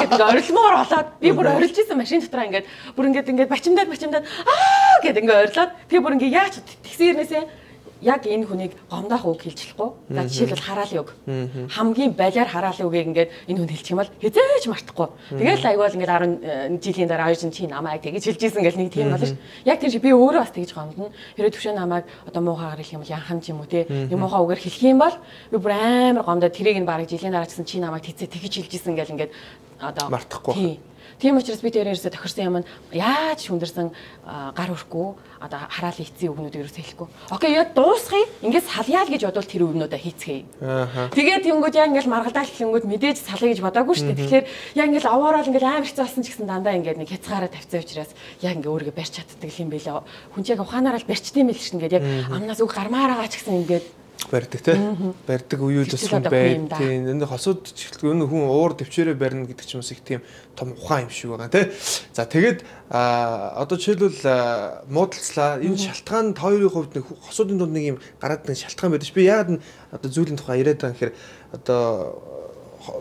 Гэдэг орилмоор болоод би бүр орилж исэн машин дотроо ингээд бүр ингээд ингээд бачимдаад бачимдаад аа ёо гэд ингээ ойрлоод тэгээ бүр ингээ яаж тэгсэн хэрнээсээ яг энэ хүнийг гомдох үг хэлж болохгүй. За жишээлбэл хараалын үг. Хамгийн балиар хараалын үгийг ингээд энэ хүн хэлчих юм бол хизээч мартахгүй. Тэгэл айвал ингээд 10 жилийн дараа хоёр чинь намайг тэгэж хэлжсэн гэл нэг тийм болно ш. Яг тийм шиг би өөрөө бас тэгэж гомдно. Хэрэв төвшөө намайг одоо муухагаар хэлэх юм бол янхан ч юм уу те. Юм муухай үгээр хэлэх юм бол би бүр амар гомдоод тэрийг нь бараг жилийн дараа гэсэн чи намайг тэцээ тэгэж хэлжсэн гэл ингээд одоо мартахгүй. Тийм учраас би тэр ерөөсө тохирсон юм нь яаж хүндэрсэн гар өрөхгүй одоо хараал хийцэн үгнүүд ерөөсө хэлэхгүй. Окей, яа дуусгая. Ингээд салъя л гэж бодвол тэр үгнүүдээ хийцгээе. Тэгээд тэнгууд яа ингээд маргалдаа хэлэнгүүд мэдээж салъя гэж бодоагүй шүү дээ. Тэгэхээр яа ингээд овоорол ингээд амар хэцүү болсон ч гэсэн дандаа ингээд нэг хязгаараа тавьцсан учраас яа ингээд өөрийгөө барьж чаддаг юм байлаа. Хүн ч яг ухаанаараа л л шин ингээд яг амнаас үг гармаараа ч гэсэн ингээд барьдаг тий. Барьдаг үеүл бас хүн байд. Тий. Энд хосууд чихлгүй хүн уур төвчээрээ барьна гэдэг ч юм шиг тийм том ухаан юм шиг байгаа тий. За тэгээд одоо жишээлбэл муудалцлаа. Энэ шалтгаан хоёрын хувьд нэг хосуудын дунд нэг юм гараад нэг шалтгаан байдаг. Би яагаад одоо зүйлийн тухай яриад байгаа гэхээр одоо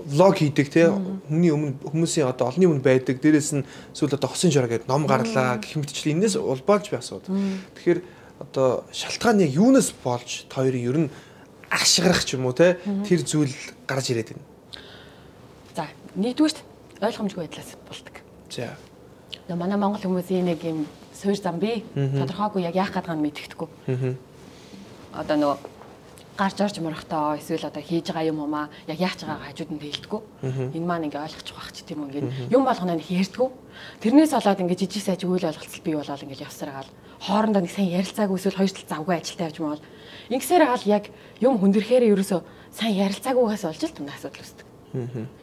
влог хийдэг те хүний өмнө хүмүүсийн одоо олонний өмнө байдаг дээрэс нь эсвэл одоо хосын жураа гэдэг ном гарлаа гэх мэтчлээ энэс улбаалж би асууд. Тэгэхээр одоо шалтгаан яг юунаас болж та хоёрын ер нь ашиглах ч юм уу те тэр зүйл гарч ирээд байна. За нэгдүгээрт ойлгомжгүй байдлаас болдог. За. Одоо манай монгол хүмүүсийн нэг юм суур зам бий. Тодорхойгүй яг яах гэдэг нь мэддэхгүй. Одоо нөгөө гарч орж морихтаа эсвэл одоо хийж байгаа юм уу маа яг яач байгаа хажууд нь хэлдэггүй. Энэ маань ингээ ойлгочих байх ч тийм үү ингээд юм болгоно нь хэрдгүү. Тэрнээс болоод ингээ жижиг сайж үйл ойлголцол бий болоод ингээ явсаргаал хоорондоо нэг сайн ярилцаагүй эсвэл хоёр тал завгүй ажилтаа явж маавал ингэсээр гал яг юм хүндрэхээр ерөөсөө сайн ярилцаагүйгаас болж л тундаа асуудал үүсдэг.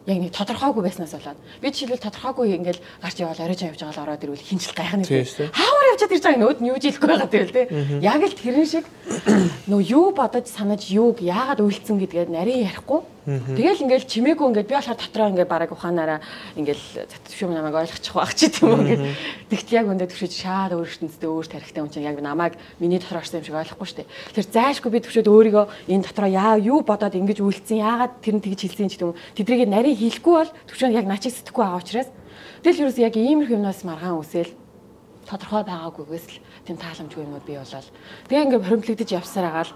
Яг нэг тодорхойгүй байснаас болоод би жишээлбэл тодорхойгүй ингээл гарч явал оройжоо явж байгаа л ороод ирвэл хинжил гайхна. Хаавар явчаад ирж байгаа нөөд нь юу ч хэлэхгүй байгаа тэгэл тий. Яг л тэрэн шиг нөө юу бодож санаж юуг яагаад үйлцэн гэдгээд нарийн ярихгүй Тэгэл ингээл чимээгүй ингээд би болохоор дотроо ингээд бараг ухаанаараа ингээл zatшгүй намайг ойлгочих واخ чи тийм үү ингээд тэгт яг өндөө төвшөж шаад өөртөнцөө өөр тарихтай хүн чинь яг намайг миний дотор орсон юм шиг ойлгохгүй штэ. Тэр зайшгүй би төвшөд өөрийгөө энэ дотроо яа юу бодоод ингэж үйлцэн яагаад тэр нь тэгж хэлсэн ч гэдэг юм. Тэдрийг нарийн хийхгүй бол төвшөө яг начиг сэтгэхгүй байгаа учраас тэгэл ерөөс яг иймэрхүү юмнаас маргаан үсэл тодорхой байгаагүйгээс л тийм тааламжгүй юмуд бий болол. Тэгээ ингээд хоримтлагдаж явсаар агаал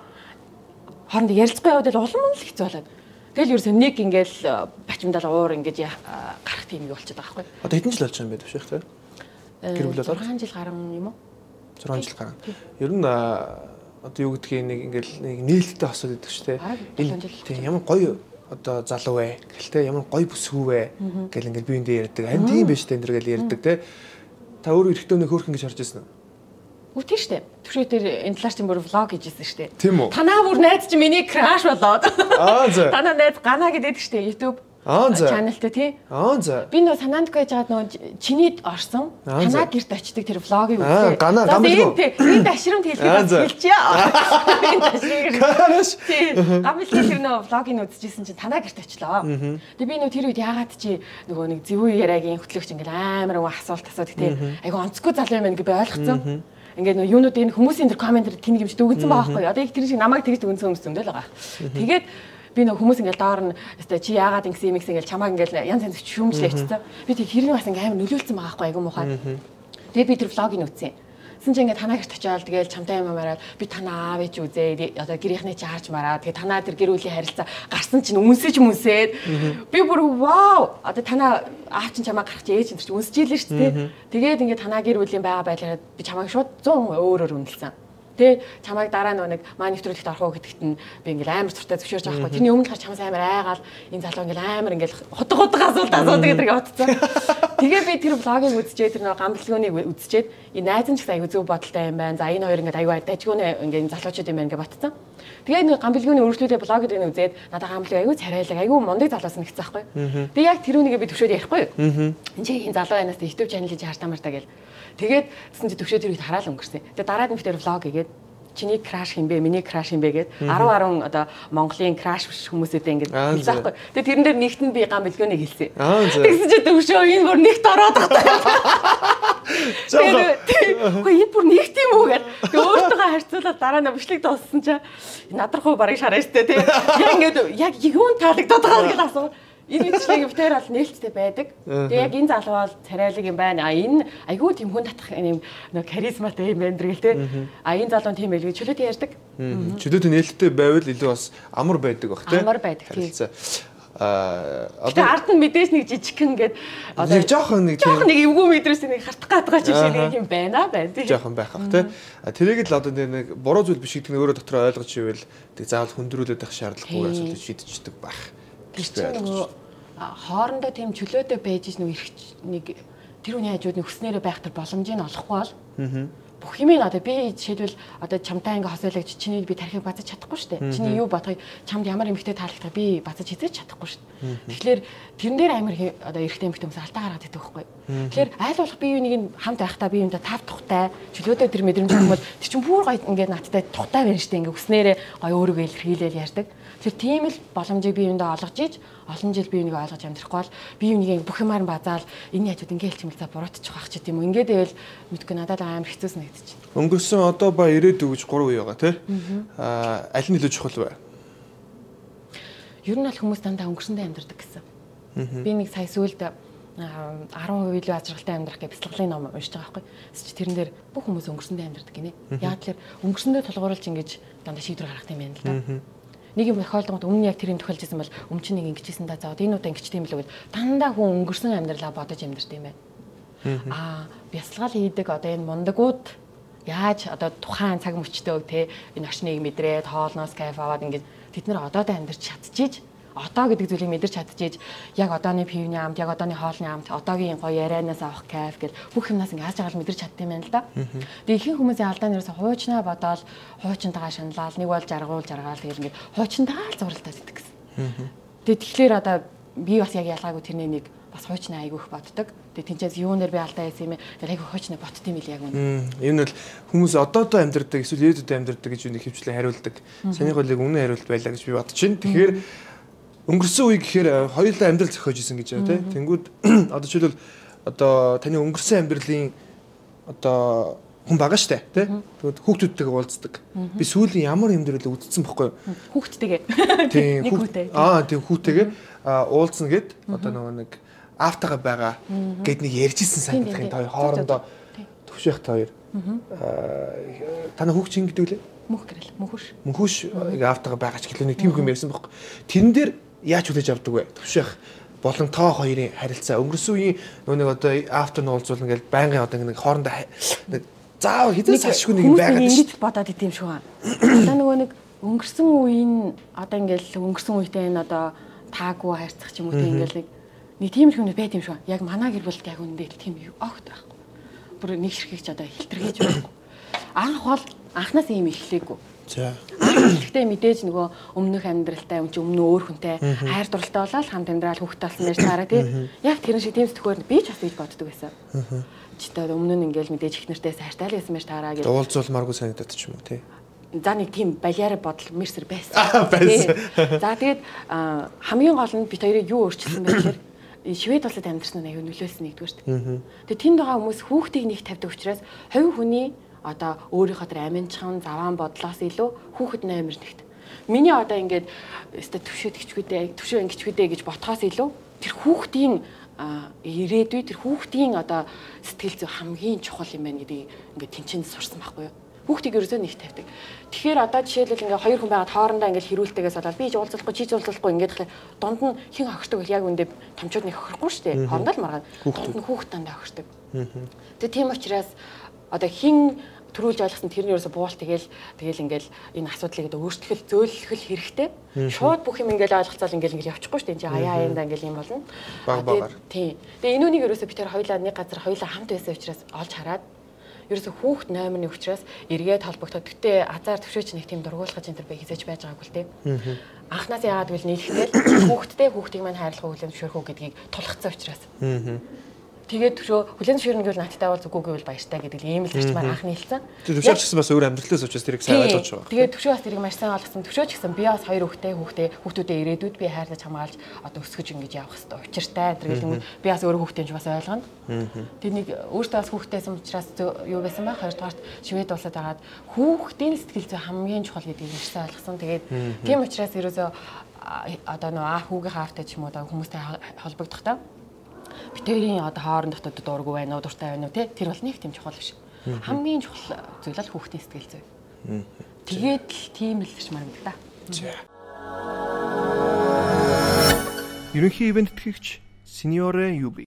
хооронд ярилцахгүй яваад л улам л хэцүү болоод Тэгэл ерөөсөө нэг ингээл э, бачимдал уур ингэж гарах тийм юу болчиход байгаа байхгүй. Одоо хэдэн жил болж байгаа юм бэ төвшөх те? Гэр бүл болоод 6 жил гарсан юм уу? 6 жил гарсан. Ер нь одоо юу гэдгийг нэг ингээл нэг нээлттэй хосоод идэг ч те. Тийм ямар гоё одоо залуу вэ гэлтэй ямар гоё бүсгүй вэ гэл ингээл биендээ ярьдаг. Харин тийм биш те энэ гэл ярьдаг те. Та өөрөө эрэхтэй нэг хөөрхөн гэж харж ирсэн үү? Үгүй шүү дээ. Түвшээ дээр энэ талаар чинь бүр влог хийжсэн шүү дээ. Тийм үү? Танаа бүр найз чинь миний краш болоод. Аа за. Танаа найз гана гэдэг шүү дээ. YouTube Аа за. Чаналтай тий. Аа за. Би нөө санаандгүй яж хаад нөө чиний орсон. Танаа гэрт очдөг тэр влогийг үзлээ. Аа гана гамбил. Энд ашрамт хэлхийг хэлчихье. Энд ашиг. Тий. Гамбил тэр нөө влогийг үзчихсэн чинь танаа гэрт очлоо. Тэгээ би нөө тэр үед яагаад чи нөгөө нэг зэвүү яриагийн хөтлөгч ингээл амар гоо асуулт асуудаг тий. Айгу онцгүй залуу юм байна гэж би ойлгоцсон ингээд нөө юунууд энэ хүмүүсийн тэр комментэр тэнэг юмш дүгнсэн байгаа байхгүй. Одоо их тэр шиг намайг тэгж дүгнсэн хүмүүс зөндөл байгаа. Тэгээд би нөө хүмүүс ингээд доор нь өстой чи яагаад ингэсэн юм гэсэн ингээд чамааг ингээд янз янз шүүмжлээ хэвчээ. Би тэг хэрэг бас ингээд амар нөлөөлсөн байгаа байхгүй айгу муухай. Тэгээд би тэр влогийг нүцсэн. Тэгсэн чинь ингээд танаа гэрт очиад тэгэл чамтай юм мараад би танаа аав ээж үзээ одоо гэрийнхний чи харж мараад. Тэгээ танаа тэр гэр бүлийн харилцаа гарсан чинь үнсэж мүнсээд би бүр вау! Одоо танаа аав чинь чамаа гарах чи ээж чинь үнсэж ийлээ шүү дээ. Тэгээд ингээд танаа гэр бүлийн байгаа байдлаараа би чамайг шууд 100 өөрөөр үнэлсэн Тэ чамайг дараа нэг маань нэвтрүүлэгт орох уу гэдэгт нь би ингээл амар цуртаа зөвшөөрч байгаа хгүй. Тэрний өмнө хар чамаас амар айгаал энэ залуу ингээл амар ингээл хотго хотго асуулт асуудаг гэдэг бодцсон. Тэгээ би тэр блогийг үзчихээ тэр нэг гамбалгуунийг үзчихээд энэ найз нь ч гэсэн аягүй зөв бодолтой юм байна. За энэ хоёр ингээд аягүй дажгууны ингээд залуучууд юм байна гэж бодцсон. Тэгээ нэг гамбалгууны өргөжлүүлээ блогд энэ үзээд надад гамбалг аягүй царайлаг аягүй мундаг залуус нэгцсэн байхгүй. Тэгээ яг тэр үнийг би төвшөөд ярихгүй. Энд чинь залуу байнаас YouTube channel хийж хартамартаа гэл Тэгээд тэгсэн чи төвшөө тэр үед хараал өнгөрсөн. Тэгээд дараад нь тэр влог хийгээд чиний краш хэмбэ, миний краш хэмбэ гэд 10 10 одоо Монголын краш хүмүүсүүдээ ингэж хэлсэн байхгүй. Тэгээ тэрэн дээр нэгт нь би гам бэлгөөнийг хэлсэн. Тэгсэн чи төвшөө энэ бүр нэгт ороод байгаа. Тэгээ энэ бүр нэгт юм уу гэд. Өөртөө харьцуулаад дараа нь бичлэг дууссан чи надрах уу барыг шараа штэ тий. Яг ингэж яг юун таалагдаад байгаа гэж асуу. Энэ мэтчлэг битээр бол нээлттэй байдаг. Тэгээ яг энэ залуу бол царайлаг юм байна. А энэ айгүй тийм хүн татах юм нөө харизматай юм байна гэл те. А энэ залуу тийм байл гэж чөлөөтэй ярьдаг. Чөлөөтэй нээлттэй байвал илүү бас амар байдаг бах те. Амар байдаг, тийм. Тэгээ одоо ард нь мэдээж нэг жижигхэн гээд нэг жоохон нэг жоохон нэг эвгүй мэдрээс нэг хартах гээд байгаа ч биш нэг юм байна байна тийм. жоохон байх бах те. А тэрийг л одоо нэг буруу зүйл биш гэдэг нь өөрөө дотроо ойлгож ивэл тэг заавал хүндрүүлээд байх шаардлагагүй асуудал шийдчихдэг байх. Чинь нөгөө хоорондоо тийм чөлөөтэй байж ич нэг нэг тэр хүний хажууд нэг хүснээрээ байх тэр боломжийг олохгүй бол бүх юм одоо би жишээлбэл одоо чамтай ингээ хосоологч чиний би тарихыг базаж чадахгүй шүү дээ. Чиний юу бодохыг чамд ямар эмхтэй таалагдах би базаж хийж чадахгүй шүү дээ. Тэгэхээр тэрэн дээр амар хэ- одоо эрэгтэй эмхтэй хүмүүс алдаа гаргаад идэг байхгүй. Тэгэхээр айл болох би юунийг нь хамт байхдаа би юмда тав тухтай чөлөөтэй тэр мэдрэмж хүмүүс тэр чинь бүр гоё ингээ надтай тухтай байна шүү дээ. Ингээ хүснээрээ гоё өөрийгөө илэрхийлэл ярьдаг. Тэгэхээр тийм л боломжийг би юундаа олгож ийж олон жил би юуныг ойлгож амьдрахгүй бол би юунийг бүх юмар базаал энэ хажууд ингээл хэмэл за буруутчих байх ч гэдэм үү. Ингээд байвал мэдгүй надад амар хэцүүс нэгдэж байна. Өнгөрсөн одоо ба ирээдүй гэж 3 үе байгаа тий. Аа аль нь илүү чухал вэ? Ер нь бол хүмүүс дандаа өнгөрсөндөө амьдрдаг гэсэн. Би нэг сая сүүлд 10% илүү ажралтай амьдрах гэж бяцлаглын ном уншиж байгаа байхгүй. Тэсч тэрэн дээр бүх хүмүүс өнгөрсөндөө амьдрдаг гинэ. Яг тэр өнгөрсөндөө тулгуурлаж ингэж дандаа шийдвэр гаргах юм байна л да. Нэг юм тохиолдонгод өмнө яг тэр юм тохиолж байсан бол чинь нэг ингэжсэн да заа. Энэ удаа ингэжтэй юм л үгүй. Дандаа хүн өнгөрсөн амьдралаа бодож амьдрт юм байна. Аа, бясалгал хийдэг одоо энэ мундагууд яаж одоо тухайн цаг мөчтөө те энэ орчныг мэдрээд хоолноос кайф аваад ингэж тэд нэр одоод амьдарч чадчихийж одоо гэдэг зүйлийг мэдэрч чадчихийж яг одооны пивны амт яг одооны хоолны амт одоогийн гоё ярианаас авах кайф гэл бүх юмнаас ингэ яаж байгаа мэдэрч чаддсан юм байна л да. Тэгээ ихэнх хүмүүсийн алдаа нэрээс хуучнаа бодоол хуучнтайгаа шаналал нэг бол жаргуул жаргаал тэгэл ингэ хуучнтайгаа л зуралдаад идэх гэсэн. Тэгээ тэгэхээр одоо би бас яг ялгаагүй тэрний нэг бас хуучнаа айгүйх боддог. Тэгээ тэнцээс юунаар би алдаа хийсэн юм бэ? Айгүй хуучнаа ботд юм яг үнэ. Энэ бол хүмүүс одоодоо амьдардаг эсвэл ирээдүйдээ амьдардаг гэж үнийг хөвчлэн хариулдаг. Санийх болыг үнэн хариулт байлаа гэж би бодож байна. Тэгэхээр өнгөрсөн үе гэхээр э, хоёулаа амьдрал зохиож исэн гэж байна тийм. Тэнгүүд одоо жишээлбэл одоо таны өнгөрсөн амьдралын одоо хүн байгаа штэ тийм. Тэгвэл хүүхдүүдтэйгээ уулздаг. Би сүүлийн ямар амьдрал үдцсэн бохгүй? Хүүхдтэйгээ. Тийм Нэг хүүхд- хүүтэй. Аа тийм хүүтэйгээ аа, уулзна гэд одоо нөгөө нэг автагаа байгаа гэд нэг ярьжсэн Тийм, санагдах юм тийм, та хоёр тийм. хоорондоо төвшөөх та хоёр. Таны хүүхд чинь гэдэг үлээ? Мөх гэрэл, мөхөш. Мөнхөш автагаа байгаа ч гэлээ нэг тийм юм ярьсан байхгүй. Тэрэн дээр яаж хүлээж авдаг вэ? Төвшөөх болон тоо хоёрын харилцаа өнгөрсөн үеийн нөгөө нэг одоо автор нь уулзуулна гэж байнгын одоо нэг хоорондоо нэг заавал хизээс ашгүй нэг юм байгаа ингэж бодоод идэм шүү хаа. Одоо нөгөө нэг өнгөрсөн үеийн одоо ингээл өнгөрсөн үедээ энэ одоо таагүй хайрцах ч юм уу тийм ингээл нэг нэг тиймэрхүү нэг байт юм шүү. Яг манай гэр бүлд яг үндэ л тийм огт байхгүй. Бүр нэг ширхэгч одоо хилтэрхэж байхгүй. Анх бол анханаас ийм эхлэегүй. За. Гэхдээ мэдээж нөгөө өмнөх амьдралтай юм чи өмнө өөр хүнтэй хайр дурлалтай болоод хамт амьдрал хүүхдтэй болсон байж таараа тий. Яг тэрэн шиг тийм сэтгүүр би ч бас гэж боддог байсан. Чи та өмнө нь ингээл мэдээж их нэртэй сайртай л байсан байж таараа гэж Уулзуулмааргүй санагдаад ч юм уу тий. за нэг тийм балиараа бодол мэрсэр байсан. Байсан. За тэгээд хамгийн гол нь бит хоёрыг юу өөрчилсөн бэ гэхээр Швед улсад амьдарсан нь аюу нөлөөлсөн нэгдүгээр шүү дээ. Тэгээд тэнд байгаа хүмүүс хүүхдийг нэг тавьдаг учраас хувь хүний одоо өөрийнхөө тэр аминчхан заваан бодлоос илүү хүүхэд наймэр нэгт. Миний одоо ингээд өстө төвшөөд гिचгүүдээ төвшөө ингэчгүүдээ гэж ботхоос илүү тэр хүүхдийн ирээдүй тэр хүүхдийн одоо сэтгэл зүй хамгийн чухал юм байна гэдгийг ингээд тэнцэн сурсан байхгүй юу? Хүүхдийг ерөөсөө нэг тавьдаг. Тэгэхээр одоо жишээлбэл ингээ хоёр хүн байгаад хоорондоо ингээ хэрүүлтэйгээс болоод би ч уулзахгүй чи ч уулзахгүй ингээд тэгэхээр дунд нь хэн хохирдог вэ? Яг үндэ томчууд нэг хохирохгүй шүү дээ. Хоорондоо л маргаад дунд нь хүүхд дандаа хохирдог. Тэгээ тийм учраас одоо хин төрүүлж ойлгосон тэрний ерөөсө буул тэгэл тэгэл ингээл энэ асуудлыг одоо өөрчлөх зөөлөх хэрэгтэй. Шууд бүх юм ингээл ойлголцоол ингээл ингээл явчихгүй шүү дээ. Энд аяа аяанда ингээл юм болно. Тийм. Тэгээ энүүнийг ерөөсө бид тэр хоёулаа нэг газар хоёулаа хамт байсан учраас олж хараад ерөөсө хүүхд номерны учраас эргээд холбогдоод гэтээ азар төвшөөч нэг тийм дургуулгаж энэ төр бай хизэж байж байгаагүй л тийм. Анхнаас яагаад гэвэл нийлэхдээ хүүхдтэй хүүхдийг маань хайрлах зөвшөөрөх үү гэдгийг тулгцсан учраас. Тэгээд төвшөө хүлэн зөвшөөрнө гэвэл надтай бол зүггүй гэвэл баяртай гэдэг ийм л зарчмаар анх нийлсэн. Тэр төвшөөч гэсэн бас өөр амьдралаас учраас тэрийг сайн ойлгож байгаа. Тэгээд төвшөө бас тэрийг маш сайн ойлгосон. Төвшөө ч гэсэн би бас хоёр хүүхдээ хүүхдээ хүүхдүүдээ ирээдүйд би хайрлаж хамгаалж одоо өсгөж ингэж явах хэрэгтэй. Учиртай тэр гэл би бас өөрөө хүүхдээ бас ойлгоно. Тэр нэг өөртөө бас хүүхдээсэн учраас юу байсан ба хоёрдугаарт швед улсад агаад хүүхдийн сэтгэл зүй хамгийн чухал гэдгийг маш сайн ойлгосон. Тэгээд тийм учраас ерөөсөө одоо нөө аа хүүгийн хаартай ч юм уу одоо хүмүүстэй холбогдохдоо битэрийн одоо хоорондох одоо дуургүй байна уу дуртай байна уу те тэр бол нэг тийм чухал биш. Хамгийн чухал зүйл л хүүхдийн сэтгэл зүй. Тэгээд л тийм л гэж маргад та. Ерөнхий ивент тэтгэгч Синьоре Юби.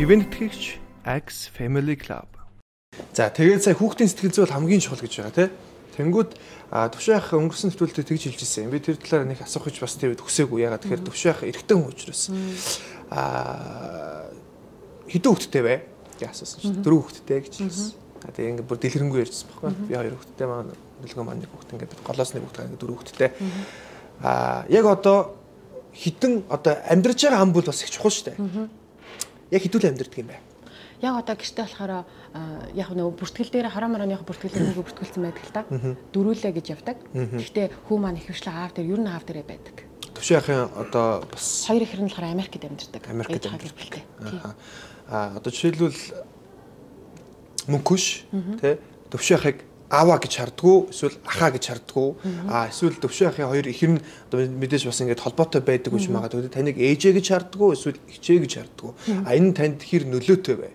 Ивент тэтгэгч X Family Club. За тэгээд сая хүүхдийн сэтгэл зүй бол хамгийн чухал гэж байгаа тийм. Тэнгүүд төвшөөх өнгөрсөн нэвтрүүлэгтээ тэгж хэлж ирсэн. Би тэр талаар нэг асуух гэж бас тэр төгсөөгүй. Ягаад тэгэхээр төвшөөх эрэгтэй хүн учраас аа хэдэн хүүхэдтэй вэ? гэж асуусан чинь дөрөв хүүхэдтэй гэж хэлсэн. А тэгээ ингээд бүр дэлгэрэнгүй ярьсан байхгүй. Би хоёр хүүхэдтэй маань нөлгөө маань нэг хүүхэд ингээд голоос нэг хүүхэд ингээд дөрөв хүүхэдтэй. Аа яг одоо хитэн одоо амьдраж байгаа ам бол бас их чухал шүү дээ. Яг хідүүл амьдрдаг юм байна яг одоо гэртээ болохоор яг нөгөө бүртгэл дээр хараа марааныхаа бүртгэл дээр нөгөө бүртгэлсэн байдаг л та. Дөрүүлээ гэж явдаг. Гэхдээ хүү маань ихвчлэн аав дээр ер нь аав дээрээ байдаг. Төвшин ахын одоо бас хоёр ихэр нь болохоор Америкт амьдардаг. Америкт амьдардаг. Аа одоо жишээлбэл мөнхөш тий төвшин ахыг аваа гэж хардггүй эсвэл ахаа гэж хардггүй а эсвэл төвшин ахын хоёр ихэр нь одоо мэдээж бас ингээд холбоотой байдаг гэж магадгүй. Таныг ээжээ гэж хардггүй эсвэл хичээ гэж хардггүй а энэ танд хэр нөлөөтэй бай.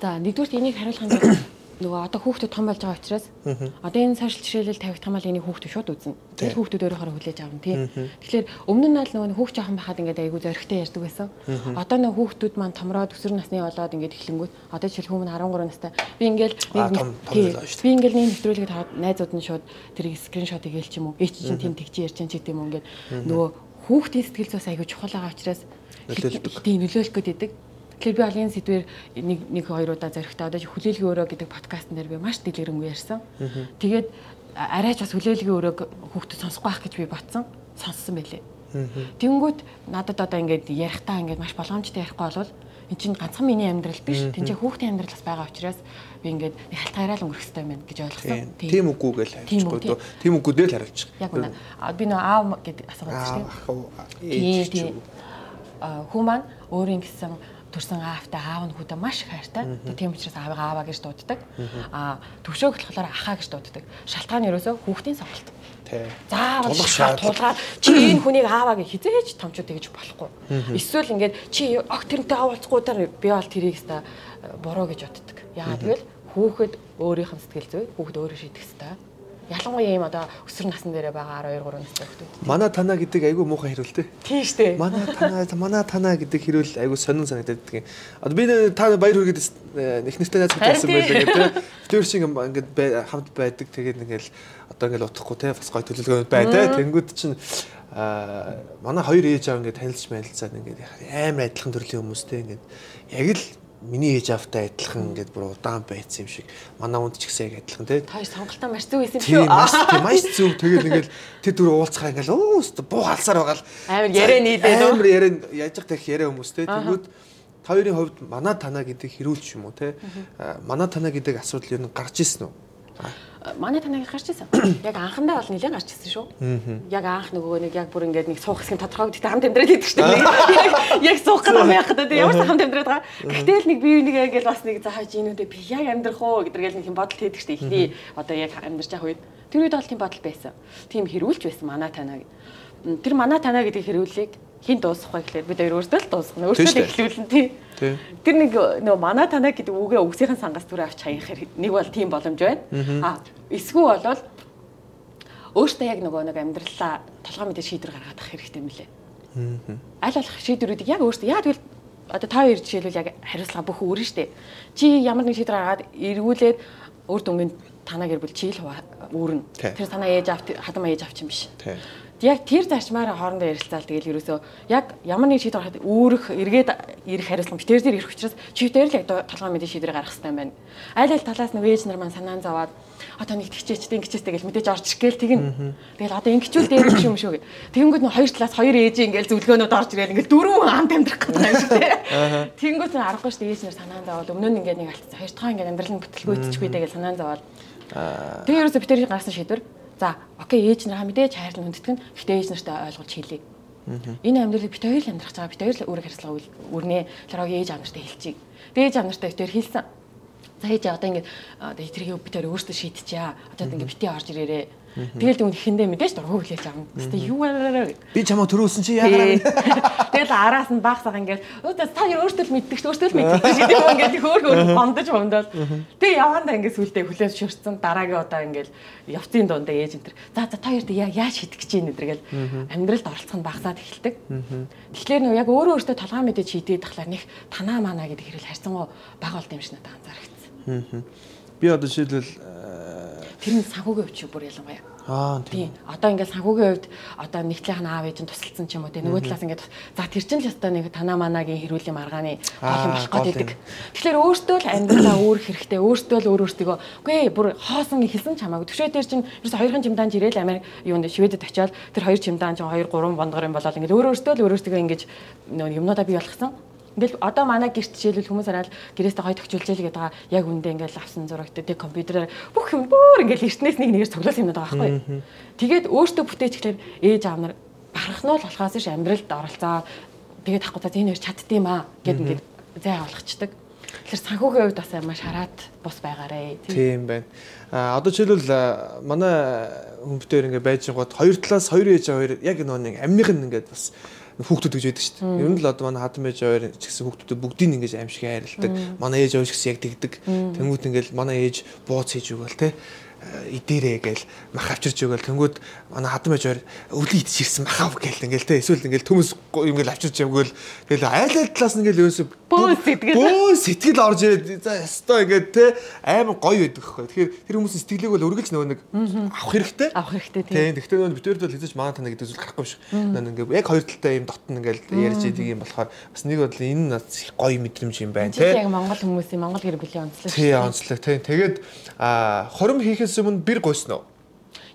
За нэгдүгээр энийг хариулахын тулд нөгөө одоо хүүхдүүд том болж байгаа учраас одоо энэ цаашил жишээлэл тавих тамал энийг хүүхдүүд шууд үзнэ. Тэгэл хүүхдүүд өөрөөр хүлээж авна тий. Тэгэхээр өмнө нь л нөгөө хүүхд жоохон байхад ингээд айгүй зөрөгтэй ярьдаг байсан. Одоо нөгөө хүүхдүүд маань томроод өсвөр насны болоод ингээд эхлэнгүүт одоо жишээл хүмүүс 13 настай. Би ингээд би ингээд нэг нэвтрүүлгийг хараад найзууд нь шууд тэрийг скриншот хийгээл ч юм уу. Ээ чи тийм тэгж ярьж чинь ч гэдэм юм ингээд нөгөө хүүхдийн сэтгэл зүйс айгүй чухал байгаа учраас нөлөөлдөг. Тийм нөлөөлөх гэдэг Тэгэхээр би алын сэдвэр нэг нэг хоёр удаа зоригтой одоо хүлээлгийн өрөө гэдэг подкастн дээр би маш дэлгэрэнгүй ярьсан. Тэгээд арайч бас хүлээлгийн өрөөг хүүхдэд сонсохгүй байх гэж би ботсон. Сонссон байлээ. Тэнгүүт надад одоо ингээд ярихтаа ингээд маш боломжтой ярихгүй болвол эн чинь ганцхан миний амьдрал биш. Чи хүүхдийн амьдрал бас байгаа учраас би ингээд халтгаараа л өнгөрөх хэрэгтэй байна гэж ойлгосон. Тийм үгүй гэж хариулчихгүй. Тийм үгүй дээр л хариулчих. Яг үнэ. Би нөө аав гэдэг асуугаад шүү дээ. Хүү маань өөрийн гэсэн төрсэн аавтай аав нь хүүдээ маш их хайртай. Тийм учраас аавыг ааваа гэж дууддаг. Аа төвшөөг болохоор ахаа гэж дууддаг. Шалтгаан нь ерөөсөө хүүхдийн сонголт. Заавал тулгаад чи энэ хүнийг ааваа гэж хизээж томчууд гэж болохгүй. Эсвэл ингээд чи ог тэрнтэй авалцгүй дараа би бол тэрийг хэвээр буруу гэж боддог. Яагаад гэвэл хүүхэд өөрийнх нь сэтгэл зүй хүүхэд өөрөө шийдэх хэвээр ялангуяа ийм одоо өсвөр насн дээрээ байгаа 12 3 настай хүмүүс. Манай танаа гэдэг айгүй муухай хэрүүл те. Тийм штэ. Манай танаа манай танаа гэдэг хэрүүл айгүй сонин санагдаад байдаг. Одоо би та баяр хүргээд их нэртэй найз хэлсэн байлаа гэдэг. Тэр шиг ингээд хамт байдаг. Тэгээд ингээл одоо ингээл утахгүй те бас гой төлөвлөгөө бай те. Тэнгүүд чинь а манай хоёр ээж аав ингээд танилцж мэлцаад ингээд амар адилхан төрлийн хүмүүстэй ингээд яг л миний ээж автай адилхан ингээд бүр удаан байцсан юм шиг манай үнд ч гэсэн яг адилхан тий. Та сонголтоо маш зүг байсан шүү. Маш маш зүг. Тэгээд ингээд тэр дөрөв уулзахаа ингээд өө буу халсаар байгаа л амар яриа нийлээд амар яриа яаж их тех яриа хүмүүс тий. Тэгвэл та хоёрын хувьд манай танаа гэдэг хэрүүлч юм уу тий. Манай танаа гэдэг асуудал ер нь гарч ирсэн үү? Манай таныг гарч ирсэн. Яг анхандаа бол нэлээд гарч ирсэн шүү. Яг анх нөгөө нэг яг бүр ингээд нэг суух хэсэг тодорхой гэхдээ хамт амьдраад идэг шүү дээ. Яг суух гэдэг юм яах гэдэг ямар ч хамт амьдраад байгаа. Гэтэл нэг бие биенийгээ ингээл бас нэг зааж инүүдээ би яг амьдрах уу гэдэргээл нэг юм бодол хийдэг шүү дээ. Эхний одоо яг амьдарч явах үед тэр үед бол тийм бодол байсан. Тийм хэрүүлж байсан манай танаа. Тэр манай танаа гэдэг хэрүүлийг хин дуусах вэ гэхлээр бид өөртөө л дуусгах. Өөртөө эхлүүлэн тий. Тэр нэг нөгөө манай танаа гэдэг үгээ өгсөхийн сангаас түр авч хаях нэг бол тийм боломж байна. А эсгүй болвол өөртөө яг нөгөө нэг амьдралаа толгой мэдээ шийдвэр гаргаад авах хэрэгтэй юм лээ. Аль болох шийдвэрүүдийг яг өөртөө яа тэгвэл одоо та хоёр жишээлбэл яг хариуцлага бүх өөрөн штэ. Чи ямар нэг шийдвэр гаргаад эргүүлээд өөр дүнгийн танаа гэр бүл чи л үүрнэ. Тэр танаа ээж авт хадам ээж авч юм биш яг тэр зарчмаараа хоорондоо ярилцаал тэгэл ерөөсөө яг ямар нэг шийдвэр гаргахад үүрэх эргээд ирэх хариуцлага битэр дээр ирэх учраас чи битэр л яг толгой мэдээ шийдвэр гаргах хэрэгтэй байна. Айл айл талаас нь вээж нар маань санаан зовоод одоо нэг тэгчээчтэй ингэчээстэй гэл мэдээж орж ирэх гээл тэгнэ. Тэгэл одоо ингэчүүл дээр юм шүү юм шүү гэ. Тэнгүүд нь хоёр талаас хоёр ээжийн ингээл зөвлөгөөнүүд орж ирэл ингээл дөрвөн хамт амьдрах гэдэг юм шүү дээ. Тэнгүүд нь аргагүй шүү дээ ээж нар санаан зовоод өмнө нь ингээд нэг алдсан. Хоёр дахь ингээд амьдрал нь бүтлгүүйтчихгүй дээ гэж санаан зовоод. Тэгээ ерөөсө битэр гаргасан шийдвэр За окей ээж нараа мэдээж хайрлан хүндэтгэн гэхдээ ээж нартай ойлгуулж хэлье. Энэ амьдралыг бит хоёр л амьдрах байгаа бит хоёр л өөрөөр харьцлага үрнэ. Тэр огийн ээж аав нартай хэлчихье. Дээж аав нартай бит хоёр хэлсэн. За ээж одоо одоо тэрийг бид хоёр өөрсдөө шийдчихье. Одоо ингээд бити орж ирээрээ. Тэгэл дүн ихэндээ мэдээж дургу хүлээж авна. Гэтэ юу вэ? Би чамаа төрүүлсэн чи яагаад Тэгэл араас нь багсаг ингээд өөдөө та хоёр өөртөө л мэддэг ч өөртөө л мэддэг шиг юм ингээд хөөр хөөр гондож бомдол. Тэгээ явандаа ингээд сүултээ хүлээж шүрцэн дараагийн удаа ингээд явцын дундаа ээж энэ төр. За за та хоёрт яаж шийдэх гэж юм эдэргээл амьдралд оролцох нь багасаад эхэлдэг. Тэгэхээр нөө яг өөрөө өөртөө толгой мэдээж шийдээд тахлаар нэг танаа манаа гэдэг хэрэг харьцангуй бага болд юм шиг надад анзаарчихсан. Би одоо жишээлбэл Тэр нь санхүүгийн хувьд бүр ялангуяа. Аа тийм. Одоо ингээд санхүүгийн хувьд одоо нэгтлийнх нь аав ээж нь тусалсан ч юм уу те нөгөө талаас ингээд за тэр чинь л өстой нэг танаа манагийн хэрүүлийн маргааны юм болох гэдэг. Тэгэхээр өөртөө л амьдралаа өөрөх хэрэгтэй. Өөртөө л өөр өөртөө үгүй бүр хоосон хэлсэн ч хамаагүй. Төвшөө дээр чинь ерөөс хоёрхан чимдаан жирээл Америк юунд шведэд очиод тэр хоёр чимдаан чинь 2 3 бондгор юм болоод ингээд өөр өөртөө л өөр өөртөө ингээд юмнуудаа бий болгосон. Ингээл одоо манай гэрт жишээлбэл хүмүүс арай л гэрээсээ гоё төгчүүлж л гэдэг байгаа. Яг үндэ ингээл авсан зурагт тэг компьютераар бүх юм бүр ингээл эртнээс нэг нэгээр цуглуулсан юм байгаа байхгүй. Тэгээд өөртөө бүтээчихлээр ээж аав нар барах нь л болохоос ш амьдралд оролцоо. Тэгээд ахгүй за энэ хоёр чаддсан юм аа гэд ингээд зай авалгачдаг. Тэгэхээр санхүүгийн хувьд бас маш хараат бус байгаарэ. Тийм байна. А одоо жишээлбэл манай хүмүүстээр ингээд байж байгаад хоёр талаас хоёр ээж хоёр яг нөгөө нэг амных нь ингээд бас хүүхдүүд гэж байдаг шүү дээ. Ер нь л одоо манай хатан байж хоёр ч гэсэн хүүхдүүд бүгдийг ингэж аимшиг хайрладаг. Манай ээж өөч гэсэн яг тэгдэг. Тэнгүүт ингээл манай ээж бууц хийж өгөөл те идэрээ гээл мах авчирч өгөөл тэнгүүд манай хадам байж өвлийн идчихсэн махав гээл ингээл те эсвэл ингээл төмөс ингээл авчирч өгөөл тэгэл айл айл талаас нь ингээл ерөөсө бөө сэтгэл. Бөө сэтгэл орж ирээд за ястой ингээд те амар гоё байдаг хөөе тэгэхээр тэр хүмүүсийн сэтгэлийг бол үргэлж нөгөө нэг авах хэрэгтэй. Авах хэрэгтэй тийм. тэгэхээр нөгөө битүүрд бол хэзээ ч манай тана гэдэг зүйл гарахгүй биш. Нөгөө ингээд яг хоёр талтай юм дотн ингээл ярьж идэг юм болохоор бас нэг бодлоо энэ нас гоё мэдрэмж юм байна те яг монгол хүмүүсийн монгол гэр бүлийн онцлог тий онцлог тий тэгээд а хором хийхээс өмнө бэр гойсно уу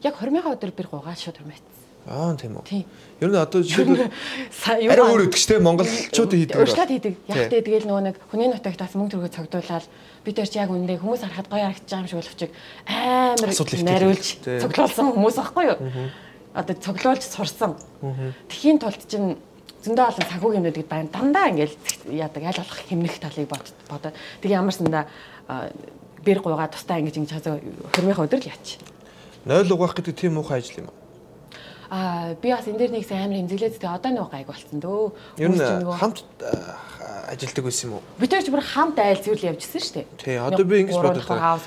яг хормынхаа өдөр бэр гуйгаа шууд хормайц Аа тийм үү. Тийм. Ер нь одоо жишээлбэл арай өөр өгдөг ч тийм монголчууд хийдэг. Урьдлаад хийдэг. Яг тэ тэгэл нөгөө нэг хүний нутагтаас мөнгө төгрөгөд цогдуулаад бид нар ч яг үндэ хүмүүс харахад гоё харагдаж байгаа юм шиг боловч амар нариулж цоглуулсан хүмүүс аахгүй юу? Одоо цоглуулж сурсан. Тэхийн тулд чинь зөндөө олон санхүүгийн юмнууд байна. Дандаа ингээл яадаг аль болох хэмнэх талыг бодоод тэг ямарсандаа бэр гуйгаа тустай ингэж ингэж хазаа хөрмийнхаа өдөр л яач. 0 угаах гэдэг тийм муухай ажил юм уу? Аа би бас энэ дээр нэгс амар хэмзэглээд тэгээ одоо нэг гайг болсон дөө. Ер нь хамт ажилдаг байсан юм уу? Би тэрч бүр хамт айл зүйл явжсэн шүү дээ. Тий, одоо би ингэж бодод байгаа.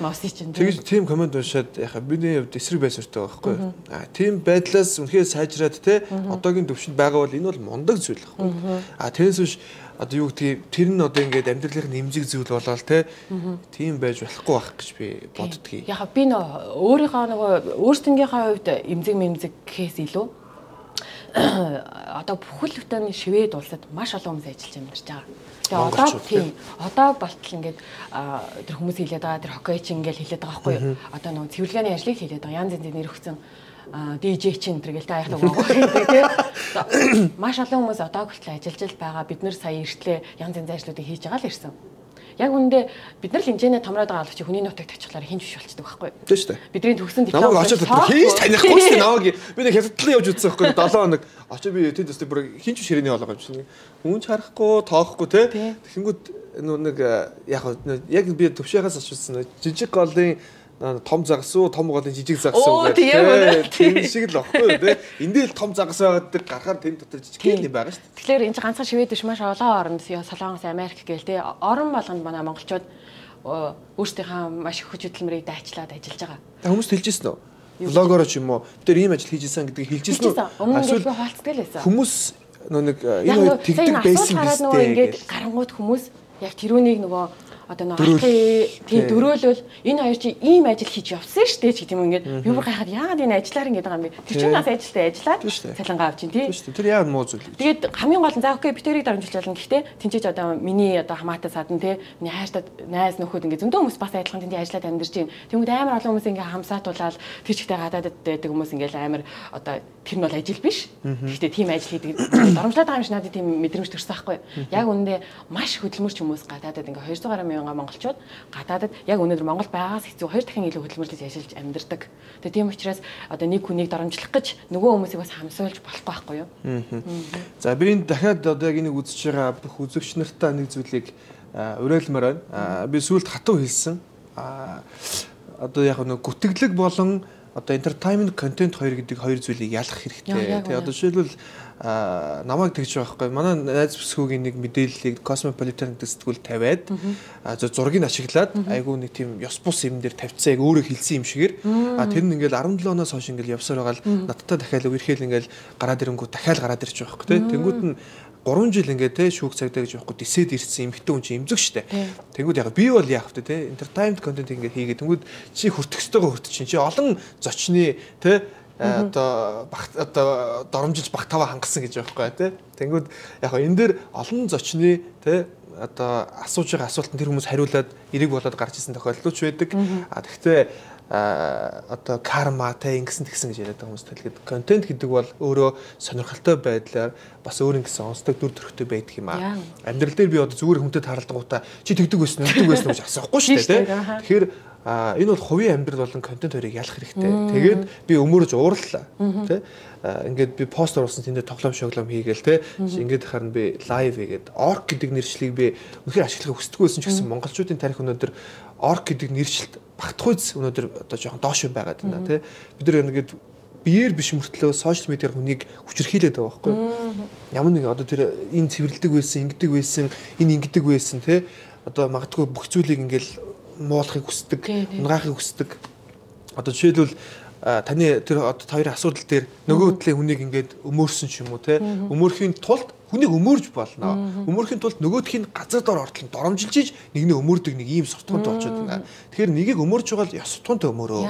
Тэгж тийм комент уншаад яхаа бидний хувьд эсрэг байсартай байхгүй юу? Аа тийм байдлаас үнэхээр сайжраад те одоогийн төвшөнд байгаа бол энэ бол мундаг зүйл байхгүй. Аа тэрнээс биш одоо юу гэдгийг тэр нь одоо ингээд амьдралын нэмзэг зүйл болоод те тийм байж болохгүй байх гэж би боддгийг. Яг би нөө өөрийнхөө нөгөө өөрсдийнхээ хувьд эмзэг мэмзэг гэхээс илүү одоо бүхэл бүтэн шивэд улсад маш олон хүмүүс ажиллаж амьдарч байгаа. Тэгээ одоо тийм одоо болтол ингээд тэр хүмүүс хэлээд байгаа тэр хоккейч ингээд хэлээд байгаа байхгүй юу? Одоо нөгөө цэвэрлэгээний ажлыг хэлээд байгаа. Янз янзын нэр өгсөн DJ чинь энэ гэл та яах вэ тий. Маш олон хүмүүс одоо хүртэл ажиллаж байгаа. Бид нэр сая эртлээ янз янзын ажлуудыг хийж байгаа л ирсэн. Яг үндэ бид нар л хинжээнэ томроод байгаа боловч хүний нутагт очихлаар хинж биш болчихдог байхгүй юу? Тийм шүү дээ. Бидний төгсөн диплом хийж танихгүй шүү дээ. Намайг би нэг хятадлан явж үзсэн байхгүй 7 хоног очоо би тэнд өстө бүр хинж биш хэрэг болоо юм чинь. Хүн ч харахгүй, тоохгүй те. Тэгэнгүүт нэг яг яг би төвшөөс очсон жижиг голын том загас уу том голын жижиг загас уу гэдэг. тийм шиг л баггүй тий эндээ л том загас байгаад гарахаар тэн дотор жижиг юм байгаа шүү дээ. Тэгэхээр энэ чинь ганцхан шивэд биш маш олон оронд солонгос америк гээл тий орон болгонд манай монголчууд өөрсдийнхөө маш их хүч хөдөлмөрийг дайчлаад ажиллаж байгаа. Хүмүүст хэлжсэн үү? Блогоор ч юм уу? Бид ийм ажил хийж исэн гэдгийг хэлжсэн үү? Эсвэл хаалцдаг л байсан. хүмүүс нөө нэг энэ хоёр тэгдэг байсан биз дээ ингээд гарангууд хүмүүс яг тэрүүнийг нөгөө одоо нэг алхахын тийм дөрөөлөл энэ хоёр чи ийм ажил хийж явсан шүү дээ ч гэдэг юм ингээд би бүр гайхаад яагаад энэ ажиллаар ингээд байгаа юм бэ? Тэр чинь нас ажилтаа ажиллаад цалингаа авчин тий. Тэр яагаад муу зүйл тэгээд хамгийн гол нь за окей би тэрийг дарамжилж болно. Гэхдээ тэнцэж одоо миний одоо хамаатай садан тий миний хайртай найз нөхөд ингээд зөндөө хүмүүс бас адилхан тэнд ажиллаад амьдарч байна. Тэгмэд амар олон хүмүүс ингээд хамсаатуулаад тэр чигтээ гадаадд байдаг хүмүүс ингээд амар одоо тэр нь бол ажил биш. Гэхдээ тийм ажил хийдэг дарамжлаад байгаа юм шиг надад тийм мэдрэмж төрсөн байхгүй. Яг үүндээ маш хөдөлмөрч хүмүүс гадаадд ингээд 200 гаруй мянга монголчууд гадаадад яг өнөөдөр Монгол байгаас хэцүү хоёр дахин илүү хөдөлмөрлөж ажиллаж амьдардаг. Тэгээ тийм учраас одоо нэг хүнийг дарамжлах гэж нөгөө хүмүүсийг бас хамсуулж болохгүй байхгүй юу? За би энэ дахиад одоо яг энийг үзэж байгаа бүх үзэгч нартаа нэг зүйлийг уриалмаар байна. Би сүүлд хатуу хэлсэн. одоо яг нэг гүтгэлэг болон одоо entertainment content хоёр гэдэг хоёр зүйлийг ялах хэрэгтэй. Тэгээ одоо жишээлбэл намайг тэгж байхгүй. Манай найз бүсгүүгийн нэг мэдээллийг Cosmopolitan гэдэг сэтгүүл тавиад зургийг ашиглаад айгүй нэг тийм ёс бус юм дээр тавьцаа яг өөрөө хэлсэн юм шигээр тэр нь ингээл 17 оноос хойш ингээл явсаар байгаа л надтай дахиад үерхэл ингээл гараад ирэнгүү дахиад гараад байгаа байхгүй. Тэнгүүд нь 3 жил ингээд те шүүх цагдаа гэж байхгүй дисэд ирсэн эмхтэн хүн чинь эмзэг штэ. Тэнгүүд яг би бол яах вэ те entertainment content ингээд хийгээд тэнгүүд чи хүртөхстэйгөө хүртэж чинь чи олон зочны те одоо баг одоо доромжилж багтаваа хангасан гэж байхгүй тий. Тэнгүүд яг энэ дээр олон зочны тий одоо асууж байгаа асуултанд тэр хүмүүс хариулаад эрэг болоод гарч исэн тохиолдол ч байдаг. А тэгвэл одоо карма те ингэсэн тэгсэн гэж яриад байгаа хүмүүс тэгэхээр контент гэдэг бол өөрөө сонирхолтой байдлаар бас өөр ингэсэн онцлог дүр төрхтэй байдаг юм аа. Амьдрал дээр би одоо зүгээр хүнтэй тааралдангуудаа чи тэгдэг байсан уу тэгдэг байсан гэж асуухгүй шүү дээ. Тэгэхээр а энэ бол хувийн амьдрал болон контент хоёрыг ялах хэрэгтэй. Тэгээд би өмөрөж уурлаа тий. Ингээд би пост оруулсан тэндээ тоглоом шоглоом хийгээл тий. Ингээд харна би лайв хийгээд орк гэдэг нэршлиг би үнэхээр ашиглахыг хүсдэг байсан ч гэсэн монголчуудын тарих өнөөдөр орк гэдэг нэршилт багтахуйц өнөөдөр одоо жоохон доош байгаад байна тий. Бид нар ингээд биеэр биш мөртлөө сошиал медиар хүнийг хүчрхийлээд байгаа байхгүй юу? Ямар нэг одоо тэр энэ цэвэрлдэг байсан, ингэдэг байсан, энэ ингэдэг байсан тий. Одоо магадгүй бүх зүйлийг ингээл муулахыг хүсдэг, унгаахыг хүсдэг. Одоо жишээлбэл таны тэр одоо хоёрын асуудал дээр нөгөө талын хүнийг ингээд өмөрсөн ч юм уу те өмөрхийн тулд хүнийг өмөрж болно. Өмөрхийн тулд нөгөөдхийн газар дор ортол доромжилж иж нэгнээ өмөрдөг нэг ийм сутгунд болчиход байна. Тэгэхээр нэгийг өмөрж байгаа л ёс сутгуунтай өмөрөө.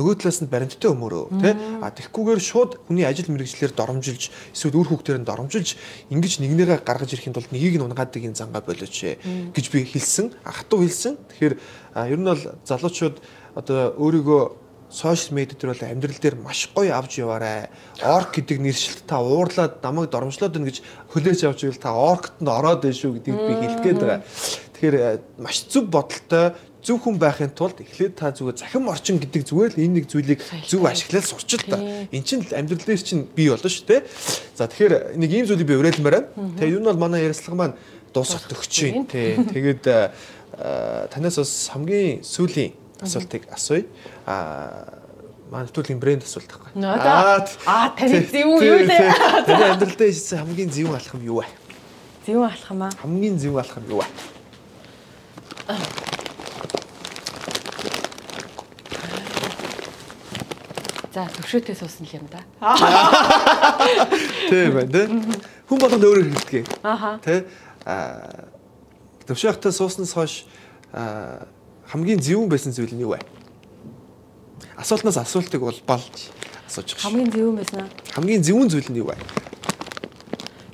Нөгөө талаас нь баримттай өмөрөө тий. А тэгхгүйгээр шууд хүний ажил мэргэжлэр доромжилж эсвэл үр хүүхдээр нь доромжилж ингэж нэгнийгээ гаргаж ирэхин тулд нэгийг нь унгаадаг энэ зангаа болооч гэж би хэлсэн. Хатуу хэлсэн. Тэгэхээр ер нь бол залуучууд одоо өөрийгөө сошиал медиа дээр бол амьдрал дээр маш гоё авч яваарай. Орк гэдэг нэршилт та уурлаад намайг доромжлоод байна гэж хөлөөж авч ивэл та оркт нь ороод байна шүү гэдгийг би хэлгээд байгаа. Тэгэхээр э, маш зөв бодолтой зөв хүн байхын тулд эхлээд та зүгээр захим орчин гэдэг зүгээр л энэ нэг зүйлийг зөв ашиглаад сурч л та. Эн чинь амьдрал дээр чинь бий болно шүү дээ. За тэгэхээр нэг ийм зүйлийг би уриалмаар байна. Тэгээ юу нь бол манай ярилцлага маань дуусахт өгч байна. Тий. Тэгээд э, танаас бас хамгийн сүүлийн асуултыг асууя. Аа маань төлөлийн брэнд асуулт байхгүй. Аа аа таны зөв юу лээ? Таны амьдралдаа хийсэн хамгийн зөв алхам юу вэ? Зөв алхам аа. Хамгийн зөв алхам юу вэ? За төвшөөтэй суусан л юм да. Тийм байна тий. Хүн болгонд өөрөөр хэлдэг. Аха. Тий. Аа төвшөөтэй сууснаас хойш аа хамгийн зөвүүн байсан зүйл нь юу вэ? Асуултнаас асуултыг бол болж асууж байгаа. Хамгийн зөвүүн байсан аа. Хамгийн зөвүүн зүйл нь юу вэ?